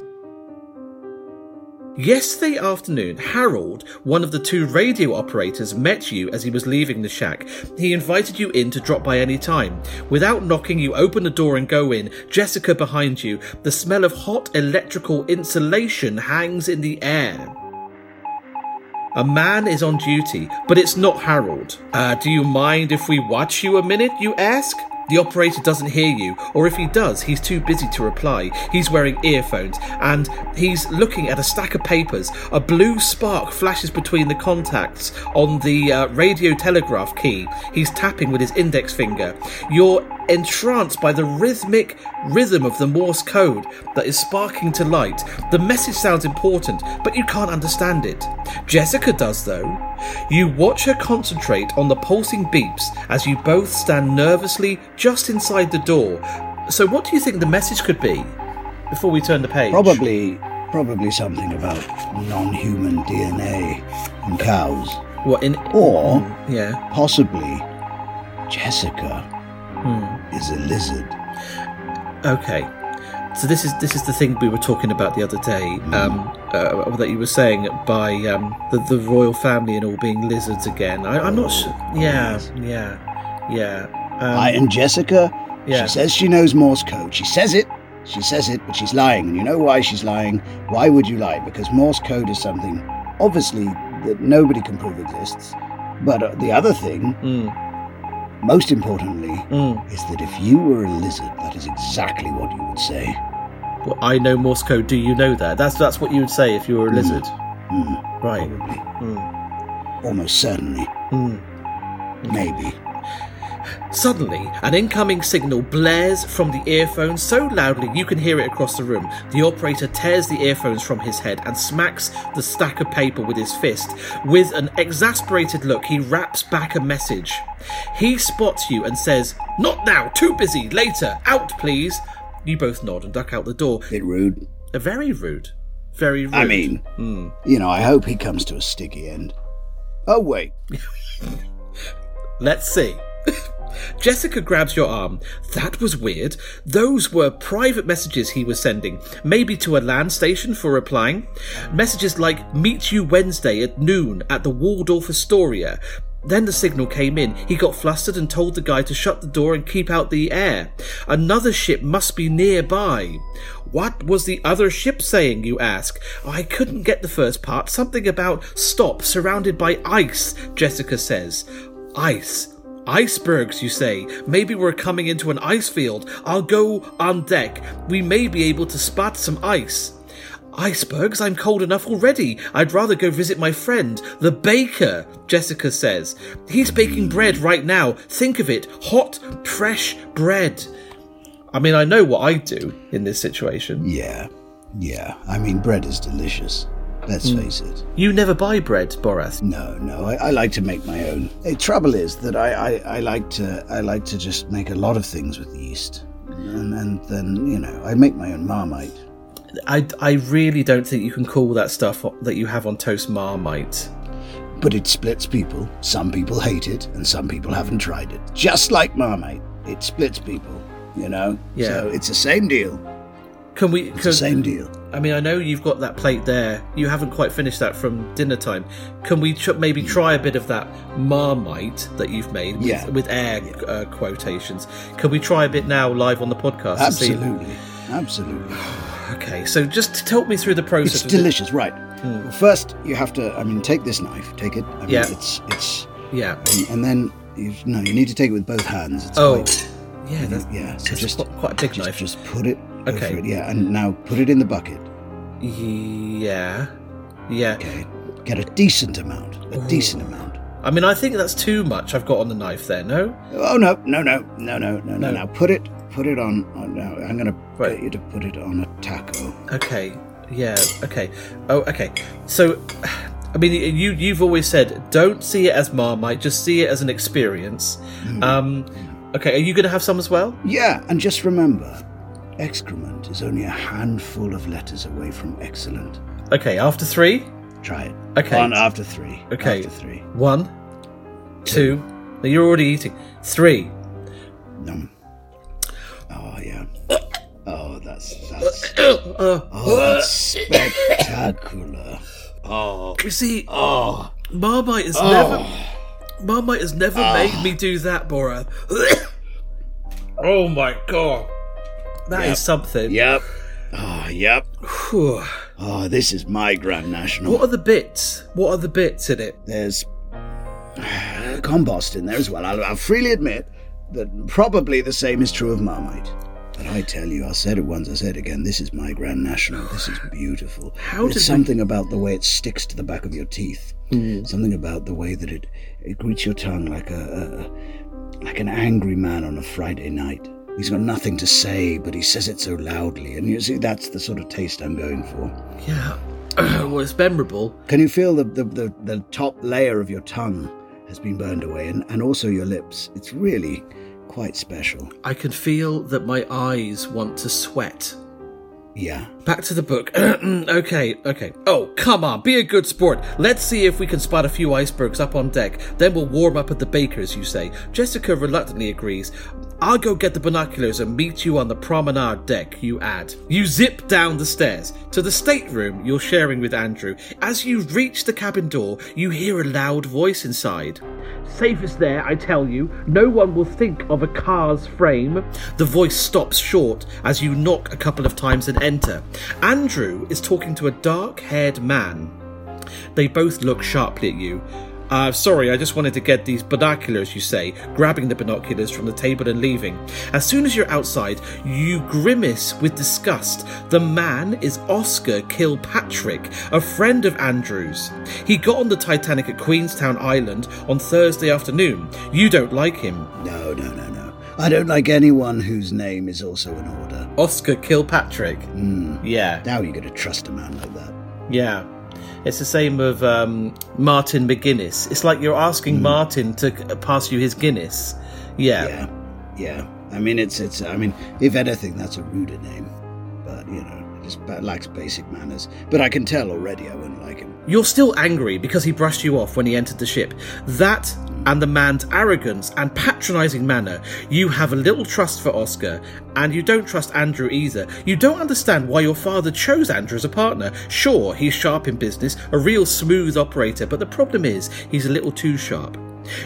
Speaker 3: Yesterday afternoon, Harold, one of the two radio operators, met you as he was leaving the shack. He invited you in to drop by any time. Without knocking, you open the door and go in. Jessica behind you. The smell of hot electrical insulation hangs in the air. A man is on duty, but it's not Harold. Uh, do you mind if we watch you a minute, you ask? The operator doesn't hear you, or if he does, he's too busy to reply. He's wearing earphones, and he's looking at a stack of papers. A blue spark flashes between the contacts on the uh, radio telegraph key. He's tapping with his index finger. You're entranced by the rhythmic rhythm of the Morse code that is sparking to light. The message sounds important, but you can't understand it. Jessica does, though. You watch her concentrate on the pulsing beeps as you both stand nervously just inside the door. So, what do you think the message could be? Before we turn the page.
Speaker 2: Probably, probably something about non-human DNA in cows,
Speaker 3: What in?
Speaker 2: or
Speaker 3: Yeah.
Speaker 2: possibly Jessica
Speaker 3: Hmm.
Speaker 2: Is a lizard.
Speaker 3: Okay. So this is this is the thing we were talking about the other day. Um, uh, that you were saying by um, the the royal family and all being lizards again. I, I'm not sure. Yeah, yeah, yeah. Um,
Speaker 2: I and Jessica.
Speaker 3: Yeah.
Speaker 2: She says she knows Morse code. She says it. She says it, but she's lying. And you know why she's lying? Why would you lie? Because Morse code is something, obviously, that nobody can prove exists. But uh, the other thing,
Speaker 3: mm,
Speaker 2: most importantly,
Speaker 3: mm.
Speaker 2: is that if you were a lizard, that is exactly what you would say.
Speaker 3: Well, I know Morse code. Do you know that? That's that's what you would say if you were a lizard,
Speaker 2: Hmm,
Speaker 3: right?
Speaker 2: probably.
Speaker 3: Mm,
Speaker 2: Almost certainly.
Speaker 3: mm.
Speaker 2: Maybe.
Speaker 3: Suddenly, an incoming signal blares from the earphones so loudly you can hear it across the room. The operator tears the earphones from his head and smacks the stack of paper with his fist. With an exasperated look, he raps back a message. He spots you and says, Not now, too busy, later, out please. You both nod and duck out the door.
Speaker 2: Bit rude.
Speaker 3: A very rude. Very rude.
Speaker 2: I mean,
Speaker 3: Hmm.
Speaker 2: you know, I hope he comes to a sticky end. Oh, wait.
Speaker 3: Let's see. Jessica grabs your arm. That was weird. Those were private messages he was sending, maybe to a land station for replying. Messages like, meet you Wednesday at noon at the Waldorf Astoria. Then the signal came in. He got flustered and told the guy to shut the door and keep out the air. Another ship must be nearby. What was the other ship saying, you ask? I couldn't get the first part. Something about stop, surrounded by ice, Jessica says. Ice. Icebergs, you say. Maybe we're coming into an ice field. I'll go on deck. We may be able to spot some ice. Icebergs? I'm cold enough already. I'd rather go visit my friend, the baker, Jessica says. He's baking bread right now. Think of it hot, fresh bread. I mean, I know what I'd do in this situation.
Speaker 2: Yeah. Yeah. I mean, bread is delicious. Let's
Speaker 3: Hmm.
Speaker 2: face it.
Speaker 3: You never buy bread, Borath.
Speaker 2: No, no, I, I like to make my own. The trouble is that I, I, I like to I like to just make a lot of things with yeast, and, and then you know I make my own marmite.
Speaker 3: I, I really don't think you can call that stuff that you have on toast marmite.
Speaker 2: But it splits people. Some people hate it, and some people haven't tried it. Just like marmite, it splits people. You know.
Speaker 3: Yeah.
Speaker 2: So it's the same deal.
Speaker 3: Can we?
Speaker 2: It's
Speaker 3: Can,
Speaker 2: the same deal.
Speaker 3: I mean, I know you've got that plate there. You haven't quite finished that from dinner time. Can we tr- maybe try a bit of that marmite that you've made with,
Speaker 2: Yeah.
Speaker 3: with air uh, quotations? Can we try a bit now live on the podcast?
Speaker 2: Absolutely. Absolutely.
Speaker 3: Okay, so just to talk me through the process.
Speaker 2: It's delicious, right? Well, first, you have to. I mean, take this knife. Take it. I mean,
Speaker 3: Yeah.
Speaker 2: It's it's,
Speaker 3: yeah.
Speaker 2: and, and then you no, you need to take it with both hands. It's
Speaker 3: Oh,
Speaker 2: quite-
Speaker 3: yeah. That's,
Speaker 2: yeah. So just
Speaker 3: quite, quite a big
Speaker 2: just,
Speaker 3: knife.
Speaker 2: just put it.
Speaker 3: Okay.
Speaker 2: it, Yeah, and now put it in the bucket.
Speaker 3: Yeah. Yeah.
Speaker 2: Okay. Get a decent amount. A decent amount.
Speaker 3: I mean, I think that's too much I've got on the knife there, no?
Speaker 2: Oh no, no, no, no, no, no, no.
Speaker 3: No.
Speaker 2: Now put it. Put it on. on now I'm gonna
Speaker 3: Right.
Speaker 2: get you to put it on a taco.
Speaker 3: Okay. Yeah. Okay. Oh. Okay. So, I mean, you you've always said don't see it as Marmite, just see it as an experience. Um, Okay, are you going to have some as well?
Speaker 2: Yeah, and just remember, excrement is only a handful of letters away from excellent.
Speaker 3: Okay, after three.
Speaker 2: Try it.
Speaker 3: Okay.
Speaker 2: On after three.
Speaker 3: Okay.
Speaker 2: After three.
Speaker 3: One, two. No, you're already eating. Three.
Speaker 2: Num. Oh yeah. Oh, that's that's.
Speaker 3: Uh,
Speaker 2: Oh, that's spectacular.
Speaker 3: you see, oh, Marmite has never, Marmite has never ah. made me do that, Bora. oh my god, that is
Speaker 2: Yep.
Speaker 3: something.
Speaker 2: Yep. Oh, yep.
Speaker 3: Whew.
Speaker 2: Oh, this is my Grand National.
Speaker 3: What are the bits? What are the bits in it?
Speaker 2: There's compost in there as well. I'll, I'll freely admit that probably the same is true of Marmite. But I tell you, I said it once, I said it again, this is my Grand National. This is beautiful.
Speaker 3: How
Speaker 2: There's
Speaker 3: did we-
Speaker 2: something about the way it sticks to the back of your teeth.
Speaker 3: Mm.
Speaker 2: Something about the way that it, it greets your tongue like a, a like an angry man on a Friday night. He's got nothing to say, but he says it so loudly. And you see, that's the sort of taste I'm going for.
Speaker 3: Yeah. well, it's memorable.
Speaker 2: Can you feel the, the, the, the top layer of your tongue has been burned away and, and also your lips? It's really quite special.
Speaker 3: I can feel that my eyes want to sweat.
Speaker 2: Yeah.
Speaker 3: Back to the book. okay, okay. Oh, come on, be a good sport. Let's see if we can spot a few icebergs up on deck. Then we'll warm up at the baker's, you say. Jessica reluctantly agrees. I'll go get the binoculars and meet you on the promenade deck, you add. You zip down the stairs to the stateroom you're sharing with Andrew. As you reach the cabin door, you hear a loud voice inside. Safe is there, I tell you. No one will think of a car's frame. The voice stops short as you knock a couple of times and enter. Andrew is talking to a dark haired man. They both look sharply at you. Uh, sorry, I just wanted to get these binoculars, you say, grabbing the binoculars from the table and leaving. As soon as you're outside, you grimace with disgust. The man is Oscar Kilpatrick, a friend of Andrew's. He got on the Titanic at Queenstown Ireland on Thursday afternoon. You don't like him.
Speaker 2: No, no, no, no. I don't like anyone whose name is also in order.
Speaker 3: Oscar Kilpatrick. Yeah,
Speaker 2: How are you going to trust a man like that?
Speaker 3: yeah. It's the same of um, Martin McGuinness. It's like you're asking Martin to pass you his Guinness. Yeah.
Speaker 2: Yeah. Yeah. I mean, it's, it's, I mean, if anything, that's a ruder name. But, you know, it just lacks basic manners. But I can tell already I wouldn't like him.
Speaker 3: You're still angry because he brushed you off when he entered the ship. That and the man's arrogance and patronising manner. You have a little trust for Oscar, and you don't trust Andrew either. You don't understand why your father chose Andrew as a partner. Sure, he's sharp in business, a real smooth operator, but the problem is he's a little too sharp.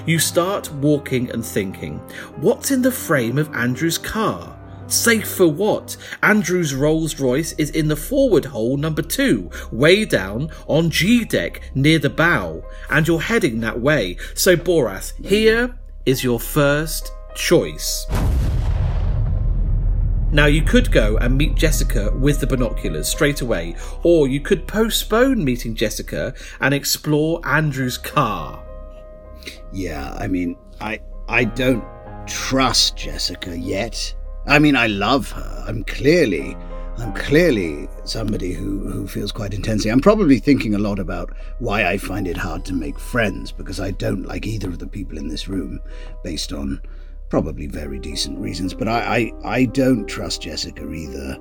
Speaker 3: You start walking and thinking, what's in the frame of Andrew's car? Safe for what? Andrew's Rolls Royce is in the forward hole number two, way down on G deck near the bow, and you're heading that way. So, Borath, here is your first choice. Now, you could go and meet Jessica with the binoculars straight away, or you could postpone meeting Jessica and explore Andrew's car.
Speaker 2: Yeah, I mean, I I don't trust Jessica yet. I mean, I love her. I'm clearly I'm clearly somebody who, who feels quite intensely. I'm probably thinking a lot about why I find it hard to make friends because I don't like either of the people in this room based on probably very decent reasons. But I, I, I don't trust Jessica either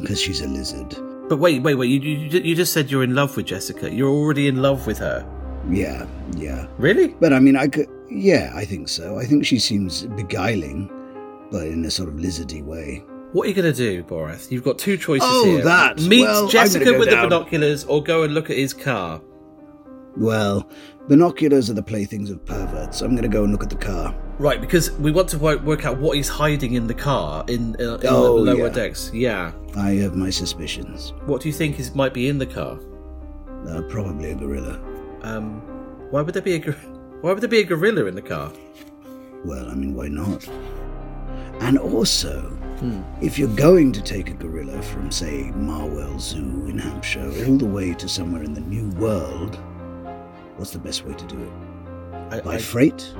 Speaker 2: because she's a lizard.
Speaker 3: But wait, wait, wait, you, you, you just said you're in love with Jessica. You're already in love with her.
Speaker 2: Yeah, yeah.
Speaker 3: Really?
Speaker 2: But I mean, I could. Yeah, I think so. I think she seems beguiling, but in a sort of lizardy way.
Speaker 3: What are you going to do, Borath? You've got two choices
Speaker 2: Oh,
Speaker 3: here.
Speaker 2: that.
Speaker 3: Meet
Speaker 2: Well,
Speaker 3: Jessica
Speaker 2: go
Speaker 3: with
Speaker 2: down.
Speaker 3: the binoculars or go and look at his car.
Speaker 2: Well, binoculars are the playthings of perverts. I'm going to go and look at the car.
Speaker 3: Right, because we want to work, work out what he's hiding in the car in, uh, in
Speaker 2: Oh,
Speaker 3: the lower
Speaker 2: yeah.
Speaker 3: decks. Yeah.
Speaker 2: I have my suspicions.
Speaker 3: What do you think is might be in the car?
Speaker 2: Uh, probably a gorilla.
Speaker 3: Um, why would there be a why would there be a gorilla in the car?
Speaker 2: Well, I mean, why not? And also, if you're going to take a gorilla from, say, Marwell Zoo in Hampshire all the way to somewhere in the New World, what's the best way to do it?
Speaker 3: I,
Speaker 2: By
Speaker 3: I-
Speaker 2: freight,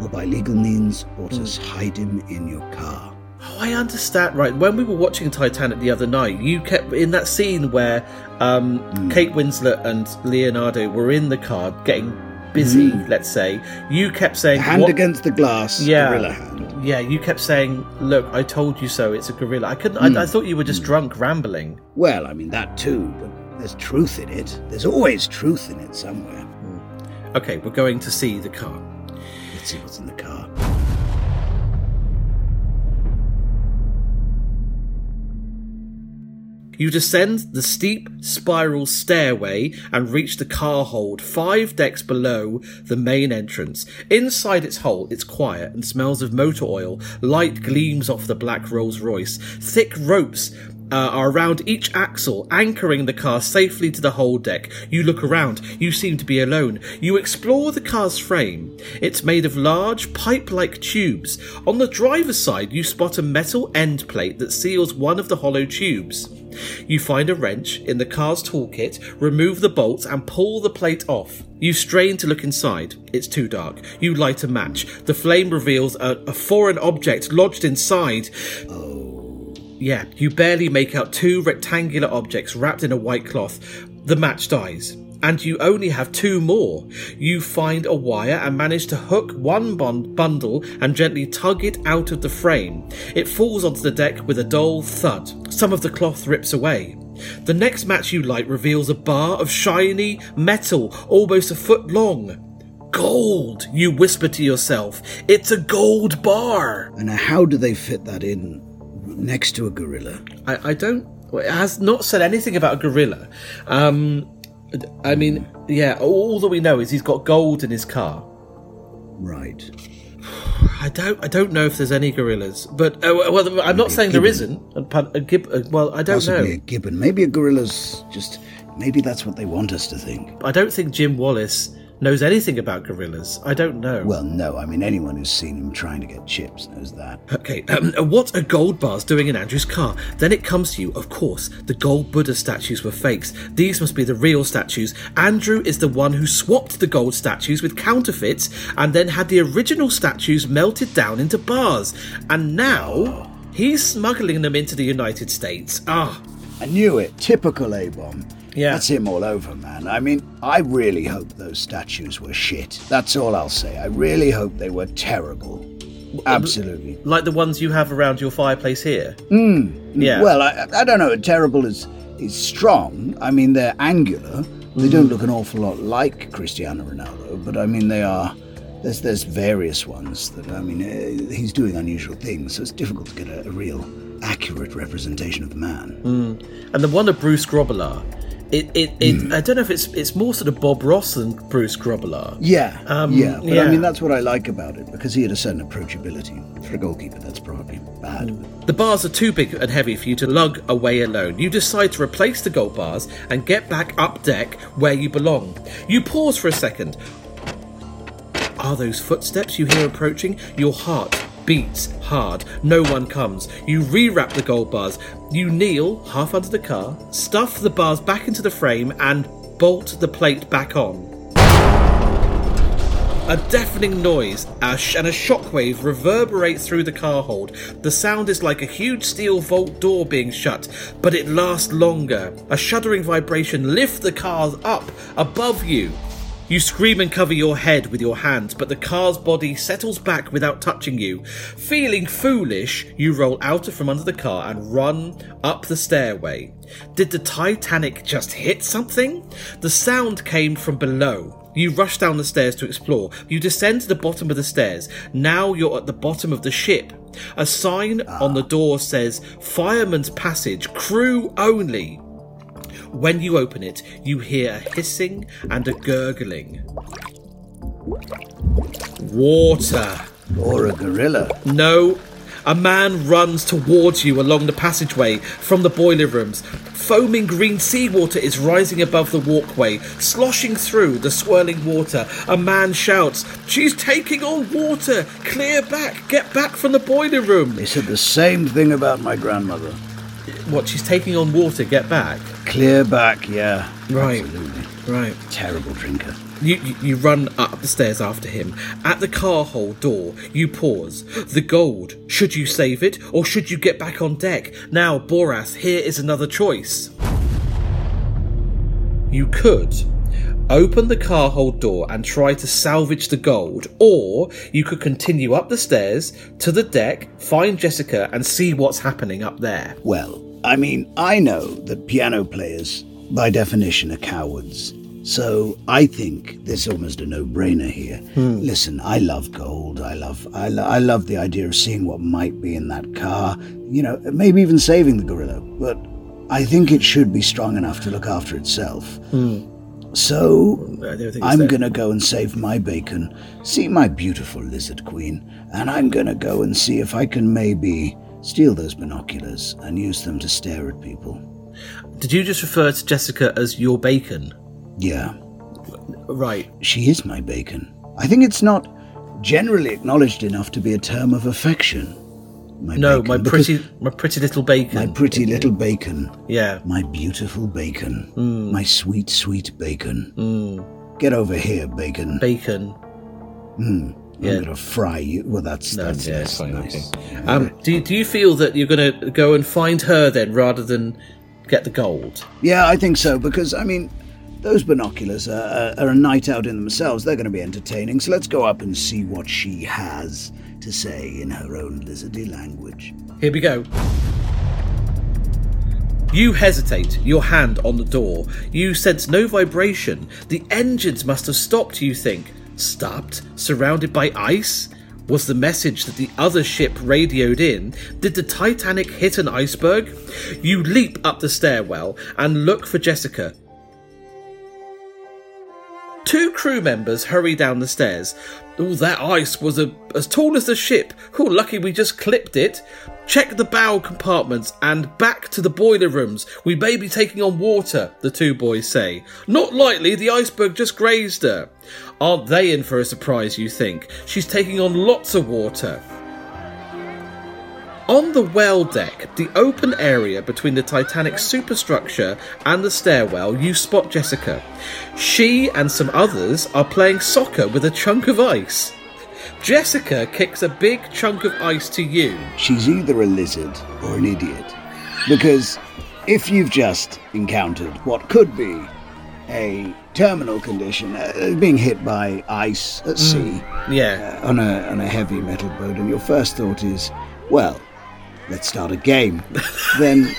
Speaker 2: or by legal means, or to hide him in your car?
Speaker 3: Oh, I understand. Right, when we were watching Titanic the other night, you kept in that scene where um,
Speaker 2: Hmm.
Speaker 3: Kate Winslet and Leonardo were in the car getting busy.
Speaker 2: Hmm.
Speaker 3: Let's say you kept saying,
Speaker 2: Hand
Speaker 3: "What-
Speaker 2: against the glass,
Speaker 3: Yeah.
Speaker 2: gorilla hand.
Speaker 3: Yeah, you kept saying, "Look, I told you so. It's a gorilla." I couldn't. I, I hmm. thought you were just hmm. drunk, rambling.
Speaker 2: Well, I mean, that too, but there's truth in it. There's always truth in it somewhere. Hmm.
Speaker 3: Okay, we're going to see the car.
Speaker 2: Let's see what's in the car.
Speaker 3: You descend the steep spiral stairway and reach the car hold five decks below the main entrance. Inside its hold, it's quiet and smells of motor oil. Light gleams off the black Rolls Royce. Thick ropes uh, are around each axle, anchoring the car safely to the hold deck. You look around. You seem to be alone. You explore the car's frame. It's made of large, pipe like tubes. On the driver's side, you spot a metal end plate that seals one of the hollow tubes. You find a wrench in the car's toolkit, remove the bolts, and pull the plate off. You strain to look inside. It's too dark. You light a match. The flame reveals a, a foreign object lodged inside. Yeah, you barely make out two rectangular objects wrapped in a white cloth. The match dies. And you only have two more. You find a wire and manage to hook one bun- bundle and gently tug it out of the frame. It falls onto the deck with a dull thud. Some of the cloth rips away. The next match you light reveals a bar of shiny metal, almost a foot long. Gold, you whisper to yourself. It's a gold bar.
Speaker 2: And how do they fit that in next to a gorilla?
Speaker 3: I, I don't. well, It has not said anything about a gorilla. Um, I mean, yeah. All that we know is he's got gold in his car.
Speaker 2: Right.
Speaker 3: I don't. I don't know if there's any gorillas, but uh, well, I'm not
Speaker 2: a
Speaker 3: saying there isn't. A, a gib- uh, well, I don't
Speaker 2: Possibly a gibbon. Maybe a gorilla's just. Maybe that's what they want us to think.
Speaker 3: I don't think Jim Wallace knows anything about gorillas. I don't know.
Speaker 2: Well, no. I mean, anyone who's seen him trying to get chips knows that.
Speaker 3: Okay, um, what are gold bars doing in Andrew's car? Then it comes to you, of course, the gold Buddha statues were fakes. These must be the real statues. Andrew is the one who swapped the gold statues with counterfeits and then had the original statues melted down into bars. And now he's smuggling them into the United States. Ah,
Speaker 2: I knew it. Typical A-bomb.
Speaker 3: Yeah.
Speaker 2: That's him all over, man. I mean, I really hope those statues were shit. That's all I'll say. I really hope they were terrible. Uh, Absolutely.
Speaker 3: like the ones you have around your fireplace here. Hmm. Yeah.
Speaker 2: Well, I, I don't know. Terrible is is strong. I mean, they're angular. They don't mm. look an awful lot like Cristiano Ronaldo, but I mean, they are. There's there's various ones that I mean, uh, he's doing unusual things, so it's difficult to get a, a real accurate representation of the man. Mm.
Speaker 3: And the one of Bruce Grobbelaar, it, it, it I don't know if it's it's more sort of Bob Ross than Bruce Grobbelaar.
Speaker 2: Yeah,
Speaker 3: Um,
Speaker 2: yeah, but
Speaker 3: yeah.
Speaker 2: I mean that's what I like about it because he had a certain approachability. For a goalkeeper, that's probably bad.
Speaker 3: The bars are too big and heavy for you to lug away alone. You decide to replace the gold bars and get back up deck where you belong. You pause for a second. Are those footsteps you hear approaching? Your heart beats hard. No one comes. You rewrap the gold bars. You kneel half under the car, stuff the bars back into the frame, and bolt the plate back on. A deafening noise a sh- and a shockwave reverberate through the car hold. The sound is like a huge steel vault door being shut, but it lasts longer. A shuddering vibration lifts the car up above you. You scream and cover your head with your hands, but the car's body settles back without touching you. Feeling foolish, you roll out from under the car and run up the stairway. Did the Titanic just hit something? The sound came from below. You rush down the stairs to explore. You descend to the bottom of the stairs. Now you're at the bottom of the ship. A sign on the door says Fireman's Passage, crew only. When you open it, you hear a hissing and a gurgling. Water.
Speaker 2: Or a gorilla.
Speaker 3: No. A man runs towards you along the passageway from the boiler rooms. Foaming green seawater is rising above the walkway, sloshing through the swirling water. A man shouts, She's taking on water! Clear back! Get back from the boiler room!
Speaker 2: They said the same thing about my grandmother.
Speaker 3: What, she's taking on water? Get back.
Speaker 2: Clear back, yeah.
Speaker 3: Right.
Speaker 2: Absolutely.
Speaker 3: Right.
Speaker 2: Terrible drinker.
Speaker 3: You, you, you run up the stairs after him. At the car hold door, you pause. The gold. Should you save it, or should you get back on deck? Now, Borath, here is another choice. You could, open the car hold door and try to salvage the gold, or you could continue up the stairs to the deck, find Jessica, and see what's happening up there.
Speaker 2: Well, I mean, I know that piano players, by definition, are cowards. So I think this is almost a no-brainer here. Hmm. Listen, I love gold. I love, I, lo- I love the idea of seeing what might be in that car. You know, maybe even saving the gorilla. But I think it should be strong enough to look after itself.
Speaker 3: Hmm. So think it's
Speaker 2: I'm
Speaker 3: there.
Speaker 2: gonna go and save my bacon, see my beautiful lizard queen, and I'm gonna go and see if I can maybe steal those binoculars and use them to stare at people.
Speaker 3: Did you just refer to Jessica as your bacon?
Speaker 2: Yeah,
Speaker 3: Right.
Speaker 2: she is my bacon. I think it's not generally acknowledged enough to be a term of affection. My
Speaker 3: No,
Speaker 2: bacon,
Speaker 3: my pretty, my pretty little bacon.
Speaker 2: my pretty little bacon,
Speaker 3: yeah.
Speaker 2: my beautiful bacon,
Speaker 3: Hmm.
Speaker 2: my sweet, sweet bacon. Get over here, bacon.
Speaker 3: Bacon.
Speaker 2: I'm gonna fry you. Well, that's
Speaker 3: No,
Speaker 2: that's,
Speaker 3: yeah,
Speaker 2: that's nice.
Speaker 3: Um, do do you feel that you're going to go and find her then, rather than get the gold?
Speaker 2: Yeah, I think so because I mean, those binoculars are, are, are a night out in themselves. They're going to be entertaining. So let's go up and see what she has to say in her own lizardy language.
Speaker 3: Here we go. You hesitate, your hand on the door. You sense no vibration. The engines must have stopped, you think. Stopped? Surrounded by ice? Was the message that the other ship radioed in? Did the Titanic hit an iceberg? You leap up the stairwell and look for Jessica. Two crew members hurry down the stairs. Oh, that ice was a, as tall as the ship. Oh, lucky we just clipped it. Check the bow compartments and back to the boiler rooms. We may be taking on water, the two boys say. Not likely, the iceberg just grazed her. Aren't they in for a surprise, you think? She's taking on lots of water. On the well deck, the open area between the Titanic's superstructure and the stairwell, you spot Jessica. She and some others are playing soccer with a chunk of ice. Jessica kicks a big chunk of ice to you.
Speaker 2: She's either a lizard or an idiot. Because if you've just encountered what could be a terminal condition, uh, being hit by ice at sea
Speaker 3: Yeah.
Speaker 2: uh, on, a, on a heavy metal boat, and your first thought is, well, let's start a game, then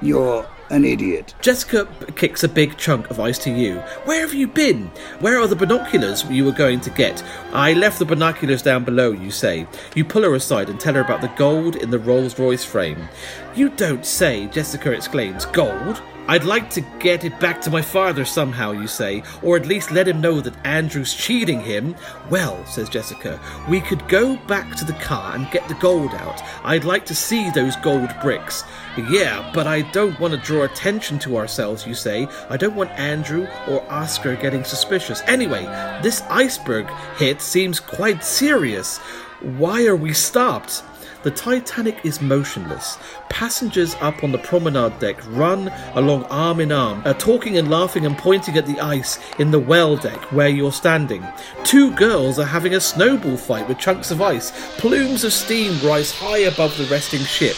Speaker 2: you're an idiot.
Speaker 3: Jessica kicks a big chunk of ice to you. Where have you been? Where are the binoculars you were going to get? I left the binoculars down below, you say. You pull her aside and tell her about the gold in the Rolls Royce frame. You don't say, Jessica exclaims. Gold? I'd like to get it back to my father somehow, you say, or at least let him know that Andrew's cheating him. Well, says Jessica, we could go back to the car and get the gold out. I'd like to see those gold bricks. Yeah, but I don't want to draw attention to ourselves, you say. I don't want Andrew or Oscar getting suspicious. Anyway, this iceberg hit seems quite serious. Why are we stopped? The Titanic is motionless. Passengers up on the promenade deck run along arm in arm, uh, talking and laughing and pointing at the ice in the well deck where you're standing. Two girls are having a snowball fight with chunks of ice. Plumes of steam rise high above the resting ship.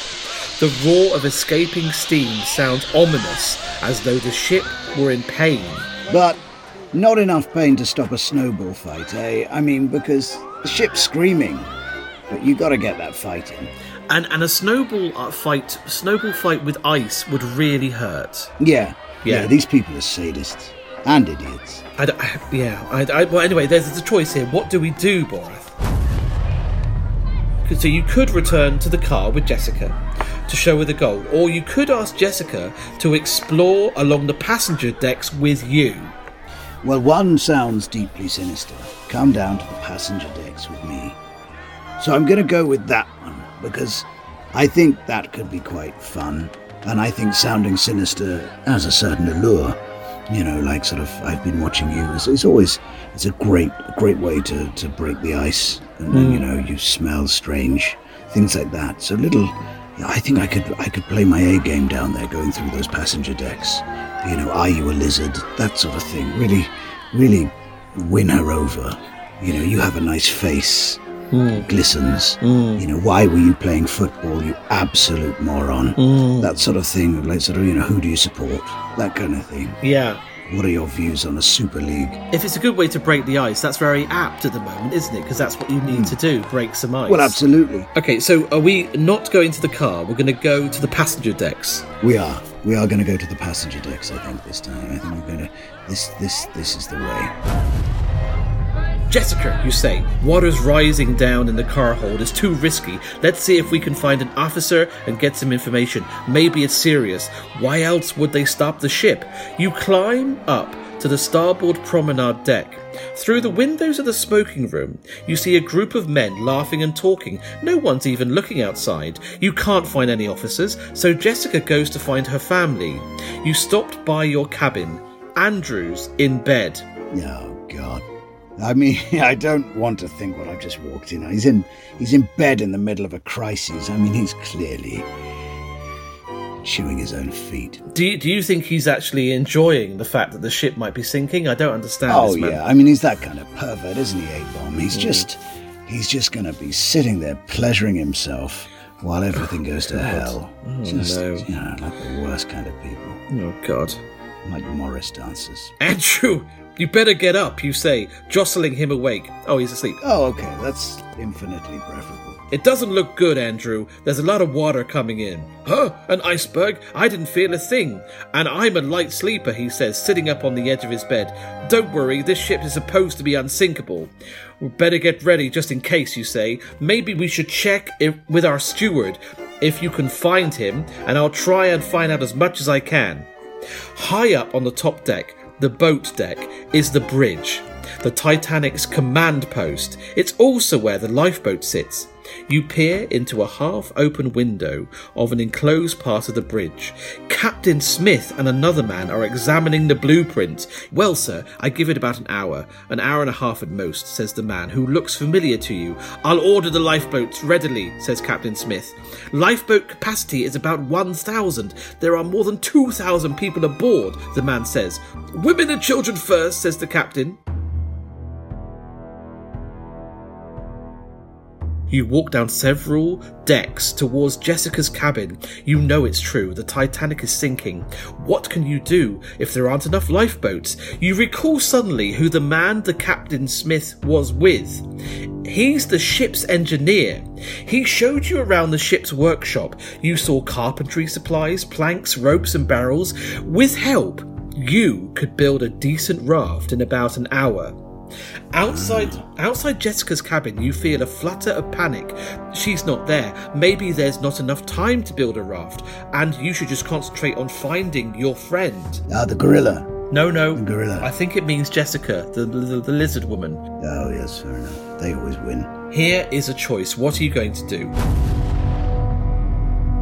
Speaker 3: The roar of escaping steam sounds ominous, as though the ship were in pain.
Speaker 2: But not enough pain to stop a snowball fight, eh? I mean, because the ship's screaming, but you gotta get that fight in.
Speaker 3: And and a snowball uh, fight, snowball fight with ice would really hurt.
Speaker 2: Yeah,
Speaker 3: Yeah.
Speaker 2: yeah, these people are sadists and idiots.
Speaker 3: I, I- yeah. I, I, well, anyway, there's, there's a choice here. What do we do, Borath? So you could return to the car with Jessica to show her the gold, or you could ask Jessica to explore along the passenger decks with you.
Speaker 2: Well, one sounds deeply sinister. Come down to the passenger decks with me. So I'm going to go with that one because I think that could be quite fun. And I think sounding sinister has a certain allure. You know, like sort of, I've been watching you. It's, it's always, it's a great, great way to, to break the ice. And then, you mm. know, you smell strange, things like that. So little, I think I could, I could play my A game down there going through those passenger decks. You know, are you a lizard? That sort of thing. Really, really win her over. You know, you have a nice face. Mm. Glistens. Mm. You know, why were you playing football, you absolute moron? Mm. That sort of thing, like sort of, you know, who do you support? That kind of thing.
Speaker 3: Yeah.
Speaker 2: What are your views on a Super League?
Speaker 3: If it's a good way to break the ice, that's very apt at the moment, isn't it? Because that's what you need to do break some ice.
Speaker 2: Well, absolutely.
Speaker 3: Okay, so are we not going to the car? We're going to go to the passenger decks.
Speaker 2: We are. We are going to go to the passenger decks. I think this time. I think we're going to. This. This. This is the way.
Speaker 3: Jessica, you say, water's rising down in the car hold is too risky. Let's see if we can find an officer and get some information. Maybe it's serious. Why else would they stop the ship? You climb up to the starboard promenade deck. Through the windows of the smoking room, you see a group of men laughing and talking. No one's even looking outside. You can't find any officers, so Jessica goes to find her family. You stopped by your cabin. Andrew's in bed.
Speaker 2: Oh God. I mean, I don't want to think what I've just walked in. on. He's in. He's in bed in the middle of a crisis. I mean, he's clearly chewing his own feet.
Speaker 3: Do you, do you think he's actually enjoying the fact that the ship might be sinking? I don't understand
Speaker 2: Oh yeah. I mean, he's that kind of pervert, isn't he, A bomb? He's mm. just. He's just going to be sitting there pleasuring himself while everything oh, goes to hell. Oh, just,
Speaker 3: no.
Speaker 2: you know, like the worst kind of people,
Speaker 3: Oh, God.
Speaker 2: like Morris dancers.
Speaker 3: Andrew, you better get up, you say, jostling him awake. Oh, he's asleep.
Speaker 2: Oh, okay. That's infinitely preferable.
Speaker 3: It doesn't look good, Andrew. There's a lot of water coming in. Huh? An iceberg? I didn't feel a thing. And I'm a light sleeper, he says, sitting up on the edge of his bed. Don't worry, this ship is supposed to be unsinkable. We better get ready just in case, you say. Maybe we should check if, with our steward if you can find him, and I'll try and find out as much as I can. High up on the top deck, the boat deck, is the bridge, the Titanic's command post. It's also where the lifeboat sits. You peer into a half open window of an enclosed part of the bridge. Captain Smith and another man are examining the blueprint. Well, sir, I give it about an hour, an hour and a half at most, says the man, who looks familiar to you. I'll order the lifeboats readily, says Captain Smith. Lifeboat capacity is about 1,000. There are more than 2,000 people aboard, the man says. Women and children first, says the captain. You walk down several decks towards Jessica's cabin. You know it's true. The Titanic is sinking. What can you do if there aren't enough lifeboats? You recall suddenly who the man the Captain Smith was with. He's the ship's engineer. He showed you around the ship's workshop. You saw carpentry supplies, planks, ropes, and barrels. With help, you could build a decent raft in about an hour. Outside outside Jessica's cabin, you feel a flutter of panic. She's not there. Maybe there's not enough time to build a raft, and you should just concentrate on finding your friend.
Speaker 2: Ah, the gorilla.
Speaker 3: No, no.
Speaker 2: gorilla.
Speaker 3: I think it means Jessica, the, the, the lizard woman.
Speaker 2: Oh, yes, fair enough. They always win.
Speaker 3: Here is a choice. What are you going to do?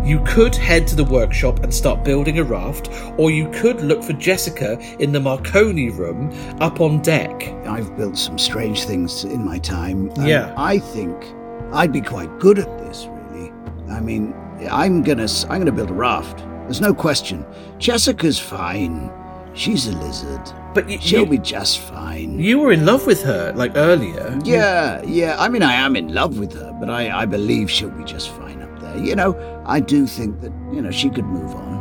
Speaker 3: You could head to the workshop and start building a raft, or you could look for Jessica in the Marconi room up on deck.
Speaker 2: I've built some strange things in my time.
Speaker 3: Yeah.
Speaker 2: I think I'd be quite good at this, really. I mean, I'm gonna, I'm gonna build a raft. There's no question. Jessica's fine. She's a lizard.
Speaker 3: But y-
Speaker 2: She'll
Speaker 3: you,
Speaker 2: be just fine.
Speaker 3: you were in love with her, like earlier.
Speaker 2: Yeah, yeah. I mean, I am in love with her, but I, I believe she'll be just fine there. You know, I do think that, you know, she could move on.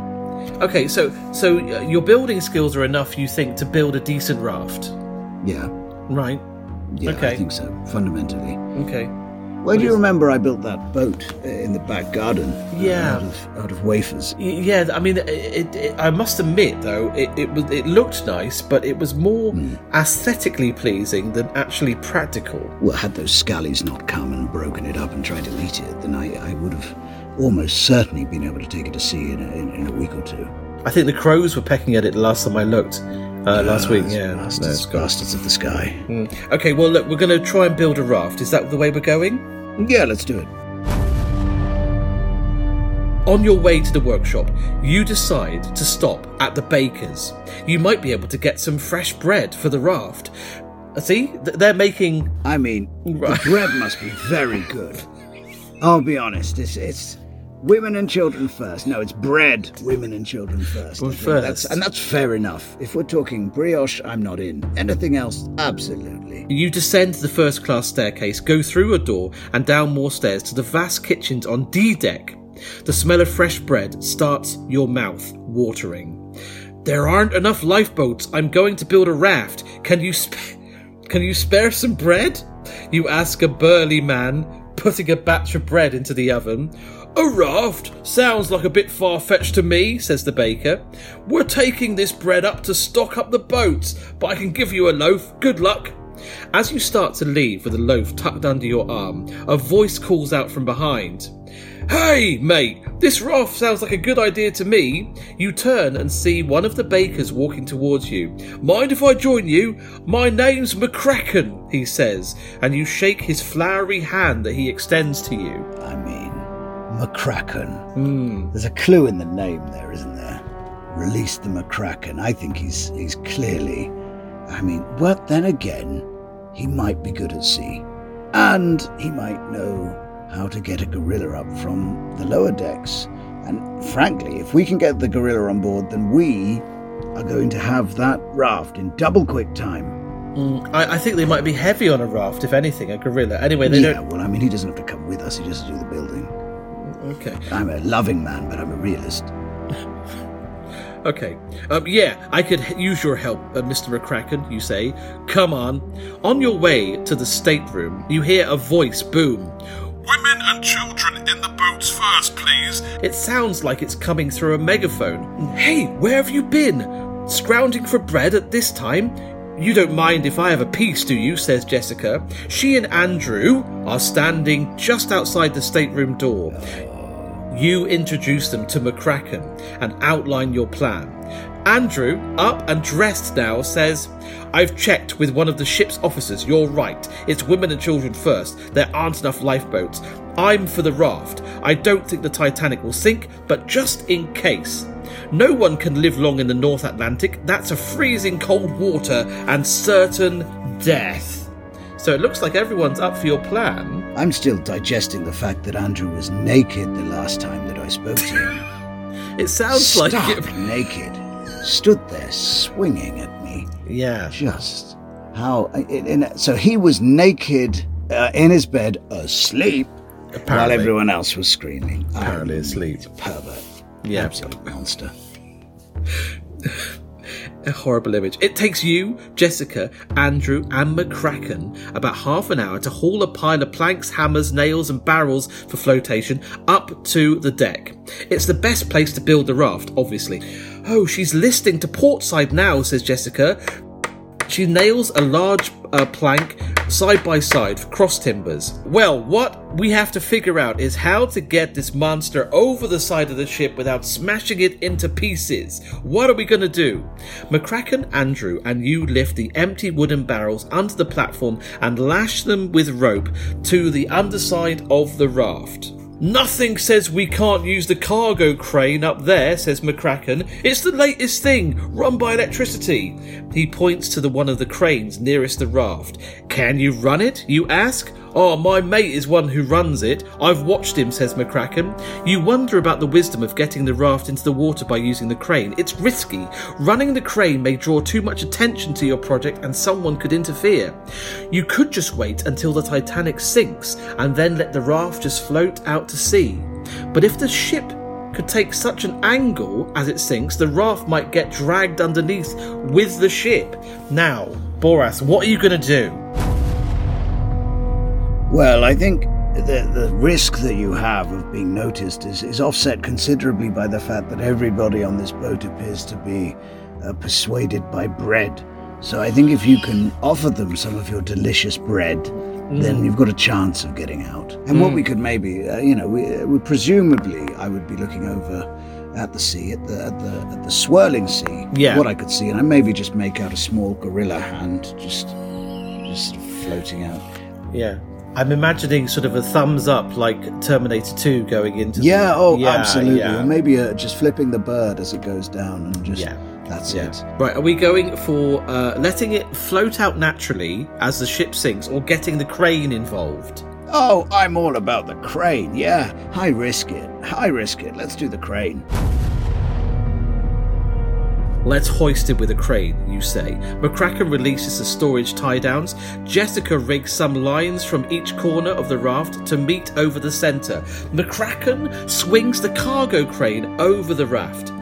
Speaker 3: Okay, so so uh, your building skills are enough, you think, to build a decent raft,
Speaker 2: Yeah,
Speaker 3: right?
Speaker 2: yeah,
Speaker 3: Okay.
Speaker 2: I think so, fundamentally.
Speaker 3: Okay.
Speaker 2: Well, do you remember I built that boat uh, in the back garden? uh,
Speaker 3: Yeah.
Speaker 2: Out of, out of wafers.
Speaker 3: Yeah, I mean, it, it, it, I must admit though, it, it was it looked nice, but it was more aesthetically pleasing than actually practical.
Speaker 2: Well, had those scallies not come and broken it up and tried to eat it, then I, I would have almost certainly been able to take it to sea in a, in, in a week or two.
Speaker 3: I think the crows were pecking at it the last time I looked uh, last week. Yeah, no,
Speaker 2: bastards,
Speaker 3: it's
Speaker 2: bastards of the sky.
Speaker 3: Mm. Okay, well, look, we're going to try and build a raft. Is that the way we're going?
Speaker 2: Yeah, let's do it.
Speaker 3: On your way to the workshop, you decide to stop at the baker's. You might be able to get some fresh bread for the raft. Uh, See, they're making.
Speaker 2: I mean,
Speaker 3: Right.
Speaker 2: the bread must be very good. I'll be honest, it's, it's women and children first. No, it's bread, women and children first.
Speaker 3: Well,
Speaker 2: think That's, and that's fair enough. If we're talking brioche, I'm not in. Anything else, absolutely.
Speaker 3: You descend the first class staircase, go through a door, and down more stairs to the vast kitchens on D deck. The smell of fresh bread starts your mouth watering. There aren't enough lifeboats. I'm going to build a raft. Can you sp- can you spare some bread? You ask a burly man, putting a batch of bread into the oven. A raft? Sounds like a bit far fetched to me, says the baker. We're taking this bread up to stock up the boats, but I can give you a loaf. Good luck. As you start to leave with a loaf tucked under your arm, a voice calls out from behind. Hey, mate, this raft sounds like a good idea to me. You turn and see one of the bakers walking towards you. Mind if I join you? My name's McCracken, he says, and you shake his floury hand that he extends to you.
Speaker 2: I mean, McCracken. Hmm. There's a clue in the name there, isn't there? Release the McCracken. I think he's he's clearly. I mean, but then again, he might be good at sea, and he might know how to get a gorilla up from the lower decks. And frankly, if we can get the gorilla on board, then we are going to have that raft in double quick time. Hmm.
Speaker 3: I, I think they might be heavy on a raft, if anything, a gorilla. Anyway, they
Speaker 2: yeah,
Speaker 3: don't.
Speaker 2: well, I mean, he doesn't have to come with us; he just has to do the building.
Speaker 3: Okay.
Speaker 2: I'm a loving man, but I'm a realist.
Speaker 3: Okay. Um, yeah, I could h- use your help, uh, Mr. McCracken, you say. Come on. On your way to the stateroom, you hear a voice boom.
Speaker 5: Women and children in the boats first, please.
Speaker 3: It sounds like it's coming through a megaphone. Hey, where have you been? Scrounging for bread at this time? You don't mind if I have a piece, do you? says Jessica. She and Andrew are standing just outside the stateroom door. You introduce them to McCracken and outline your plan. Andrew, up and dressed now, says, I've checked with one of the ship's officers. You're right. It's women and children first. There aren't enough lifeboats. I'm for the raft. I don't think the Titanic will sink, but just in case. No one can live long in the North Atlantic. That's a freezing cold water and certain death. So it looks like everyone's up for your plan.
Speaker 2: I'm still digesting the fact that Andrew was naked the last time that I spoke to him.
Speaker 3: It sounds
Speaker 2: Stark
Speaker 3: like it.
Speaker 2: naked. Stood there swinging at me.
Speaker 3: Yeah.
Speaker 2: Just how. So he was naked uh, in his bed, asleep, while
Speaker 3: Apparently.
Speaker 2: everyone else was screaming.
Speaker 3: Apparently asleep.
Speaker 2: Pervert.
Speaker 3: Yeah.
Speaker 2: Absolute monster.
Speaker 3: A horrible image. It takes you, Jessica, Andrew, and McCracken about half an hour to haul a pile of planks, hammers, nails, and barrels for flotation up to the deck. It's the best place to build the raft, obviously. Oh, she's listing to portside now, says Jessica. She nails a large uh, plank side by side for cross timbers. Well, what we have to figure out is how to get this monster over the side of the ship without smashing it into pieces. What are we going to do? McCracken, Andrew, and you lift the empty wooden barrels onto the platform and lash them with rope to the underside of the raft. Nothing says we can't use the cargo crane up there, says McCracken. It's the latest thing, run by electricity. He points to the one of the cranes nearest the raft. Can you run it? You ask. Oh, my mate is one who runs it. I've watched him, says McCracken. You wonder about the wisdom of getting the raft into the water by using the crane. It's risky. Running the crane may draw too much attention to your project and someone could interfere. You could just wait until the Titanic sinks and then let the raft just float out to sea. But if the ship could take such an angle as it sinks, the raft might get dragged underneath with the ship. Now, Borath, what are you going to do?
Speaker 2: Well, I think the, the risk that you have of being noticed is, is offset considerably by the fact that everybody on this boat appears to be uh, persuaded by bread. So I think if you can offer them some of your delicious bread, then you've got a chance of getting out. And what we could maybe, uh, you know, we, uh, we presumably I would be looking over at the sea, at the at the at the swirling sea.
Speaker 3: Yeah.
Speaker 2: What I could see, and I maybe just make out a small gorilla hand, just just floating out.
Speaker 3: Yeah. I'm imagining sort of a thumbs up like Terminator 2 going into the-
Speaker 2: Yeah, oh,
Speaker 3: Yeah,
Speaker 2: absolutely.
Speaker 3: yeah.
Speaker 2: And maybe uh, just flipping the bird as it goes down and just
Speaker 3: Yeah.
Speaker 2: that's
Speaker 3: Yeah.
Speaker 2: it.
Speaker 3: Right, are we going for uh, letting it float out naturally as the ship sinks or getting the crane involved?
Speaker 2: Oh, I'm all about the crane. Yeah, high risk it. High risk it. Let's do the crane.
Speaker 3: Let's hoist it with a crane, you say. McCracken releases the storage tie downs. Jessica rigs some lines from each corner of the raft to meet over the centre. McCracken swings the cargo crane over the raft.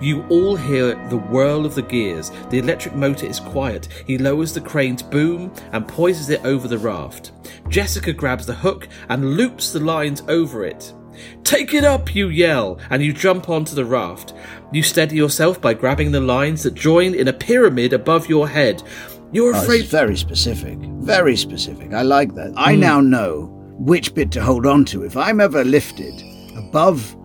Speaker 3: You all hear the whirl of the gears. The electric motor is quiet. He lowers the crane's boom and poises it over the raft. Jessica grabs the hook and loops the lines over it. Take it up, you yell, and you jump onto the raft. You steady yourself by grabbing the lines that join in a pyramid above your head. You're
Speaker 2: Oh,
Speaker 3: afraid.
Speaker 2: is very specific. Very specific. I like that. I
Speaker 3: Hmm.
Speaker 2: now know which bit to hold on to. If I'm ever lifted above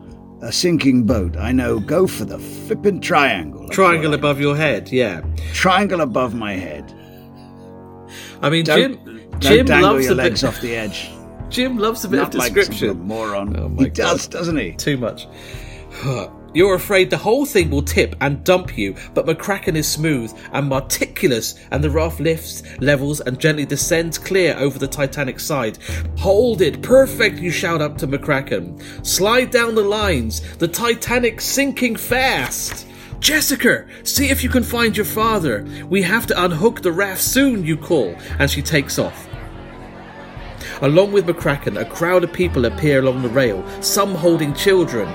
Speaker 2: a sinking boat, I know go for the flippin' triangle.
Speaker 3: Triangle
Speaker 2: I-
Speaker 3: above your head, yeah.
Speaker 2: Triangle above my head.
Speaker 3: I mean,
Speaker 2: Don't,
Speaker 3: Jim.
Speaker 2: don't
Speaker 3: Jim
Speaker 2: dangle
Speaker 3: loves
Speaker 2: your legs
Speaker 3: bit.
Speaker 2: off the edge.
Speaker 3: Jim loves a bit
Speaker 2: Not
Speaker 3: of
Speaker 2: like some sort of
Speaker 3: description.
Speaker 2: moron.
Speaker 3: Oh my
Speaker 2: he does,
Speaker 3: God.
Speaker 2: doesn't he?
Speaker 3: Too much. You're afraid the whole thing will tip and dump you, but McCracken is smooth and meticulous, and the raft lifts, levels, and gently descends clear over the Titanic's side. Hold it, perfect, you shout up to McCracken. Slide down the lines, the Titanic sinking fast. Jessica, see if you can find your father. We have to unhook the raft soon, you call, and she takes off. Along with McCracken, a crowd of people appear along the rail, some holding children.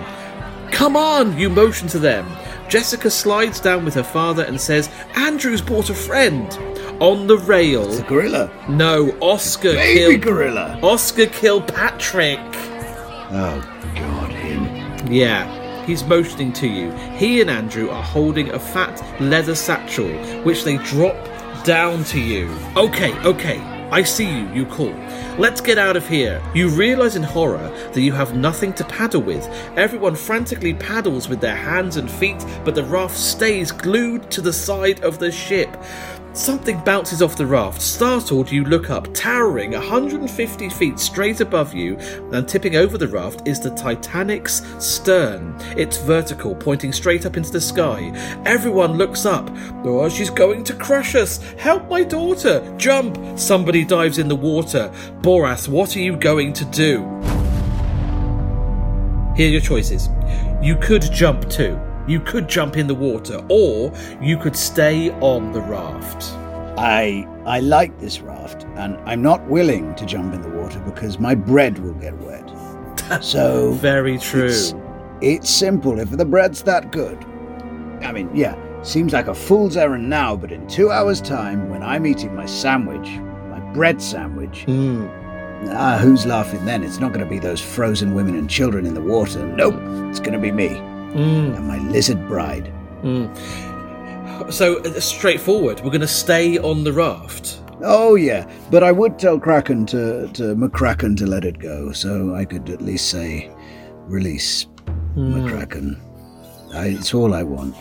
Speaker 3: Come on, you motion to them. Jessica slides down with her father and says, Andrew's brought a friend. On the rail.
Speaker 2: The gorilla.
Speaker 3: No, Oscar
Speaker 2: Baby
Speaker 3: killed.
Speaker 2: gorilla.
Speaker 3: Oscar Kilpatrick.
Speaker 2: Oh, God, him.
Speaker 3: Yeah, he's motioning to you. He and Andrew are holding a fat leather satchel, which they drop down to you. Okay, okay, I see you, you call. Let's get out of here. You realize in horror that you have nothing to paddle with. Everyone frantically paddles with their hands and feet, but the raft stays glued to the side of the ship. Something bounces off the raft. Startled, you look up. Towering 150 feet straight above you and tipping over the raft is the Titanic's stern. It's vertical, pointing straight up into the sky. Everyone looks up. Oh, she's going to crush us. Help my daughter. Jump. Somebody dives in the water. Borath, what are you going to do? Here are your choices. You could jump too. You could jump in the water, or you could stay on the raft.
Speaker 2: I I like this raft, and I'm not willing to jump in the water because my bread will get wet. So
Speaker 3: Very true.
Speaker 2: It's, it's simple. If the bread's that good, I mean, yeah, seems like a fool's errand now, but in two hours' time, when I'm eating my sandwich, my bread sandwich,
Speaker 3: Mm.
Speaker 2: ah, who's laughing then? It's not going to be those frozen women and children in the water. Nope, it's going to be me
Speaker 3: Mm.
Speaker 2: and my lizard bride.
Speaker 3: So uh, straightforward. We're going to stay on the raft.
Speaker 2: Oh yeah, but I would tell Kraken to to McCracken to let it go, so I could at least say, release McCracken. I, it's all I want.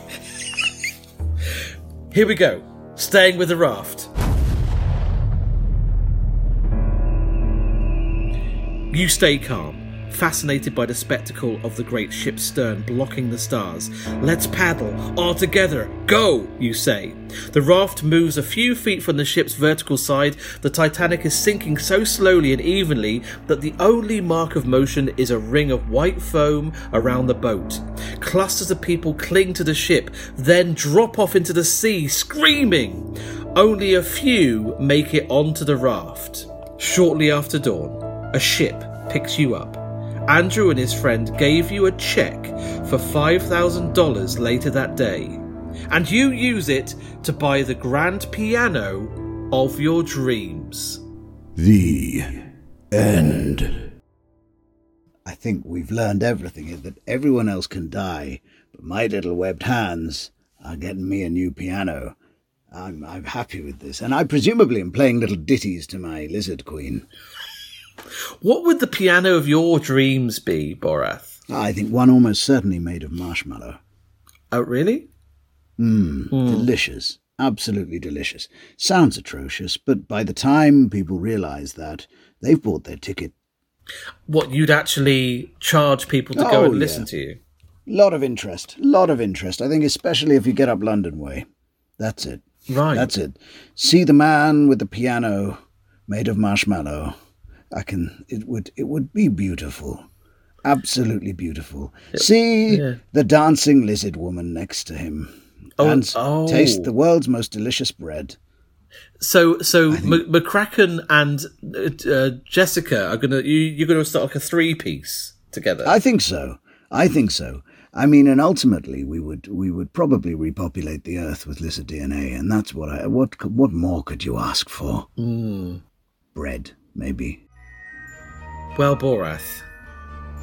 Speaker 3: Here we go. Staying with the raft. You stay calm, fascinated by the spectacle of the great ship's stern blocking the stars. Let's paddle, all together, go, you say. The raft moves a few feet from the ship's vertical side. The Titanic is sinking so slowly and evenly that the only mark of motion is a ring of white foam around the boat. Clusters of people cling to the ship, then drop off into the sea, screaming. Only a few make it onto the raft. Shortly after dawn, a ship picks you up. Andrew and his friend gave you a check for $5,000 later that day, and you use it to buy the grand piano of your dreams.
Speaker 4: The end.
Speaker 2: I think we've learned everything that everyone else can die, but my little webbed hands are getting me a new piano. I'm, I'm happy with this, and I presumably am playing little ditties to my lizard queen.
Speaker 3: What would the piano of your dreams be, Borath?
Speaker 2: I think one almost certainly made of marshmallow.
Speaker 3: Oh, really?
Speaker 2: Hmm Delicious. Absolutely delicious. Sounds atrocious, but by the time people realize that, they've bought their ticket.
Speaker 3: What you'd actually charge people to go
Speaker 2: Oh,
Speaker 3: and listen to you?
Speaker 2: Lot of interest. Lot of interest. I think especially if you get up London way. That's it.
Speaker 3: Right.
Speaker 2: That's it. See the man with the piano made of marshmallow. I can it would it would be beautiful. Absolutely beautiful. See
Speaker 3: yeah.
Speaker 2: the dancing lizard woman next to him.
Speaker 3: Oh,
Speaker 2: and
Speaker 3: oh.
Speaker 2: taste the world's most delicious bread.
Speaker 3: So, so M- McCracken and uh, uh, Jessica are gonna you, you're gonna start like a three piece together.
Speaker 2: I think so. I think so. I mean, and ultimately we would we would probably repopulate the Earth with lizard DNA, and that's what I what what more could you ask for? Bread, maybe.
Speaker 3: Well, Borath,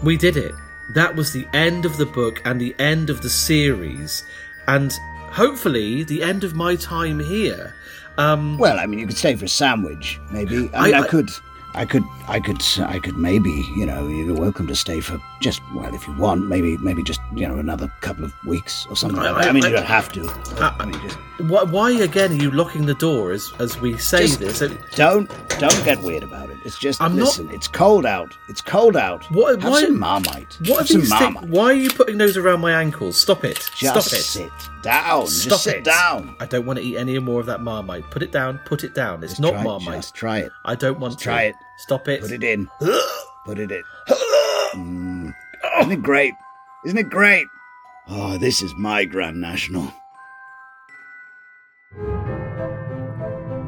Speaker 3: we did it. That was the end of the book and the end of the series, and hopefully the end of my time here. Um,
Speaker 2: Well, I mean, you could stay for a sandwich, maybe. I, mean, I,
Speaker 3: I-
Speaker 2: could, I could, I could, I could maybe, you know, you're welcome to stay for just, well, if you want, maybe, maybe just, you know, another couple of weeks or something.
Speaker 3: I-
Speaker 2: like that. I, mean, you don't have to.
Speaker 3: I-
Speaker 2: mean, just
Speaker 3: why, why again are you locking the door as as we say
Speaker 2: Just-
Speaker 3: this?
Speaker 2: don't, don't get weird about it. It's just,
Speaker 3: I'm not-
Speaker 2: listen, it's cold out. It's cold out.
Speaker 3: What-
Speaker 2: Have
Speaker 3: why-
Speaker 2: some Marmite.
Speaker 3: What
Speaker 2: have some Marmite.
Speaker 3: Why are you putting those around my ankles? Stop it!
Speaker 2: Just
Speaker 3: Stop it!
Speaker 2: sit down.
Speaker 3: Stop
Speaker 2: just sit
Speaker 3: it!
Speaker 2: down.
Speaker 3: I don't want to eat any more of that marmite. Put it down. Put it down. It's
Speaker 2: Just
Speaker 3: not
Speaker 2: it,
Speaker 3: marmite.
Speaker 2: Just try it.
Speaker 3: I don't want
Speaker 2: Just
Speaker 3: to.
Speaker 2: try it.
Speaker 3: Stop it.
Speaker 2: Put it in. Put it in. Mm. Isn't it great? Isn't it great? Oh, this is my Grand National.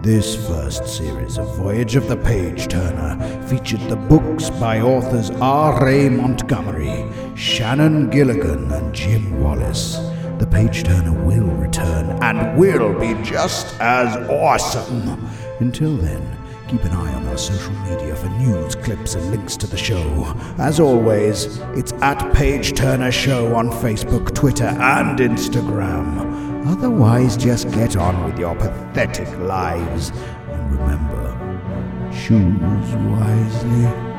Speaker 4: This first series of Voyage of the Page Turner featured the books by authors R. A. Montgomery, Shannon Gilligan, and Jim Wallace. The Page Turner will return and will be just as awesome. Until then, keep an eye on our social media for news, clips, and links to the show. As always, it's at Page Turner Show on Facebook, Twitter, and Instagram. Otherwise, just get on with your pathetic lives. And remember, choose wisely.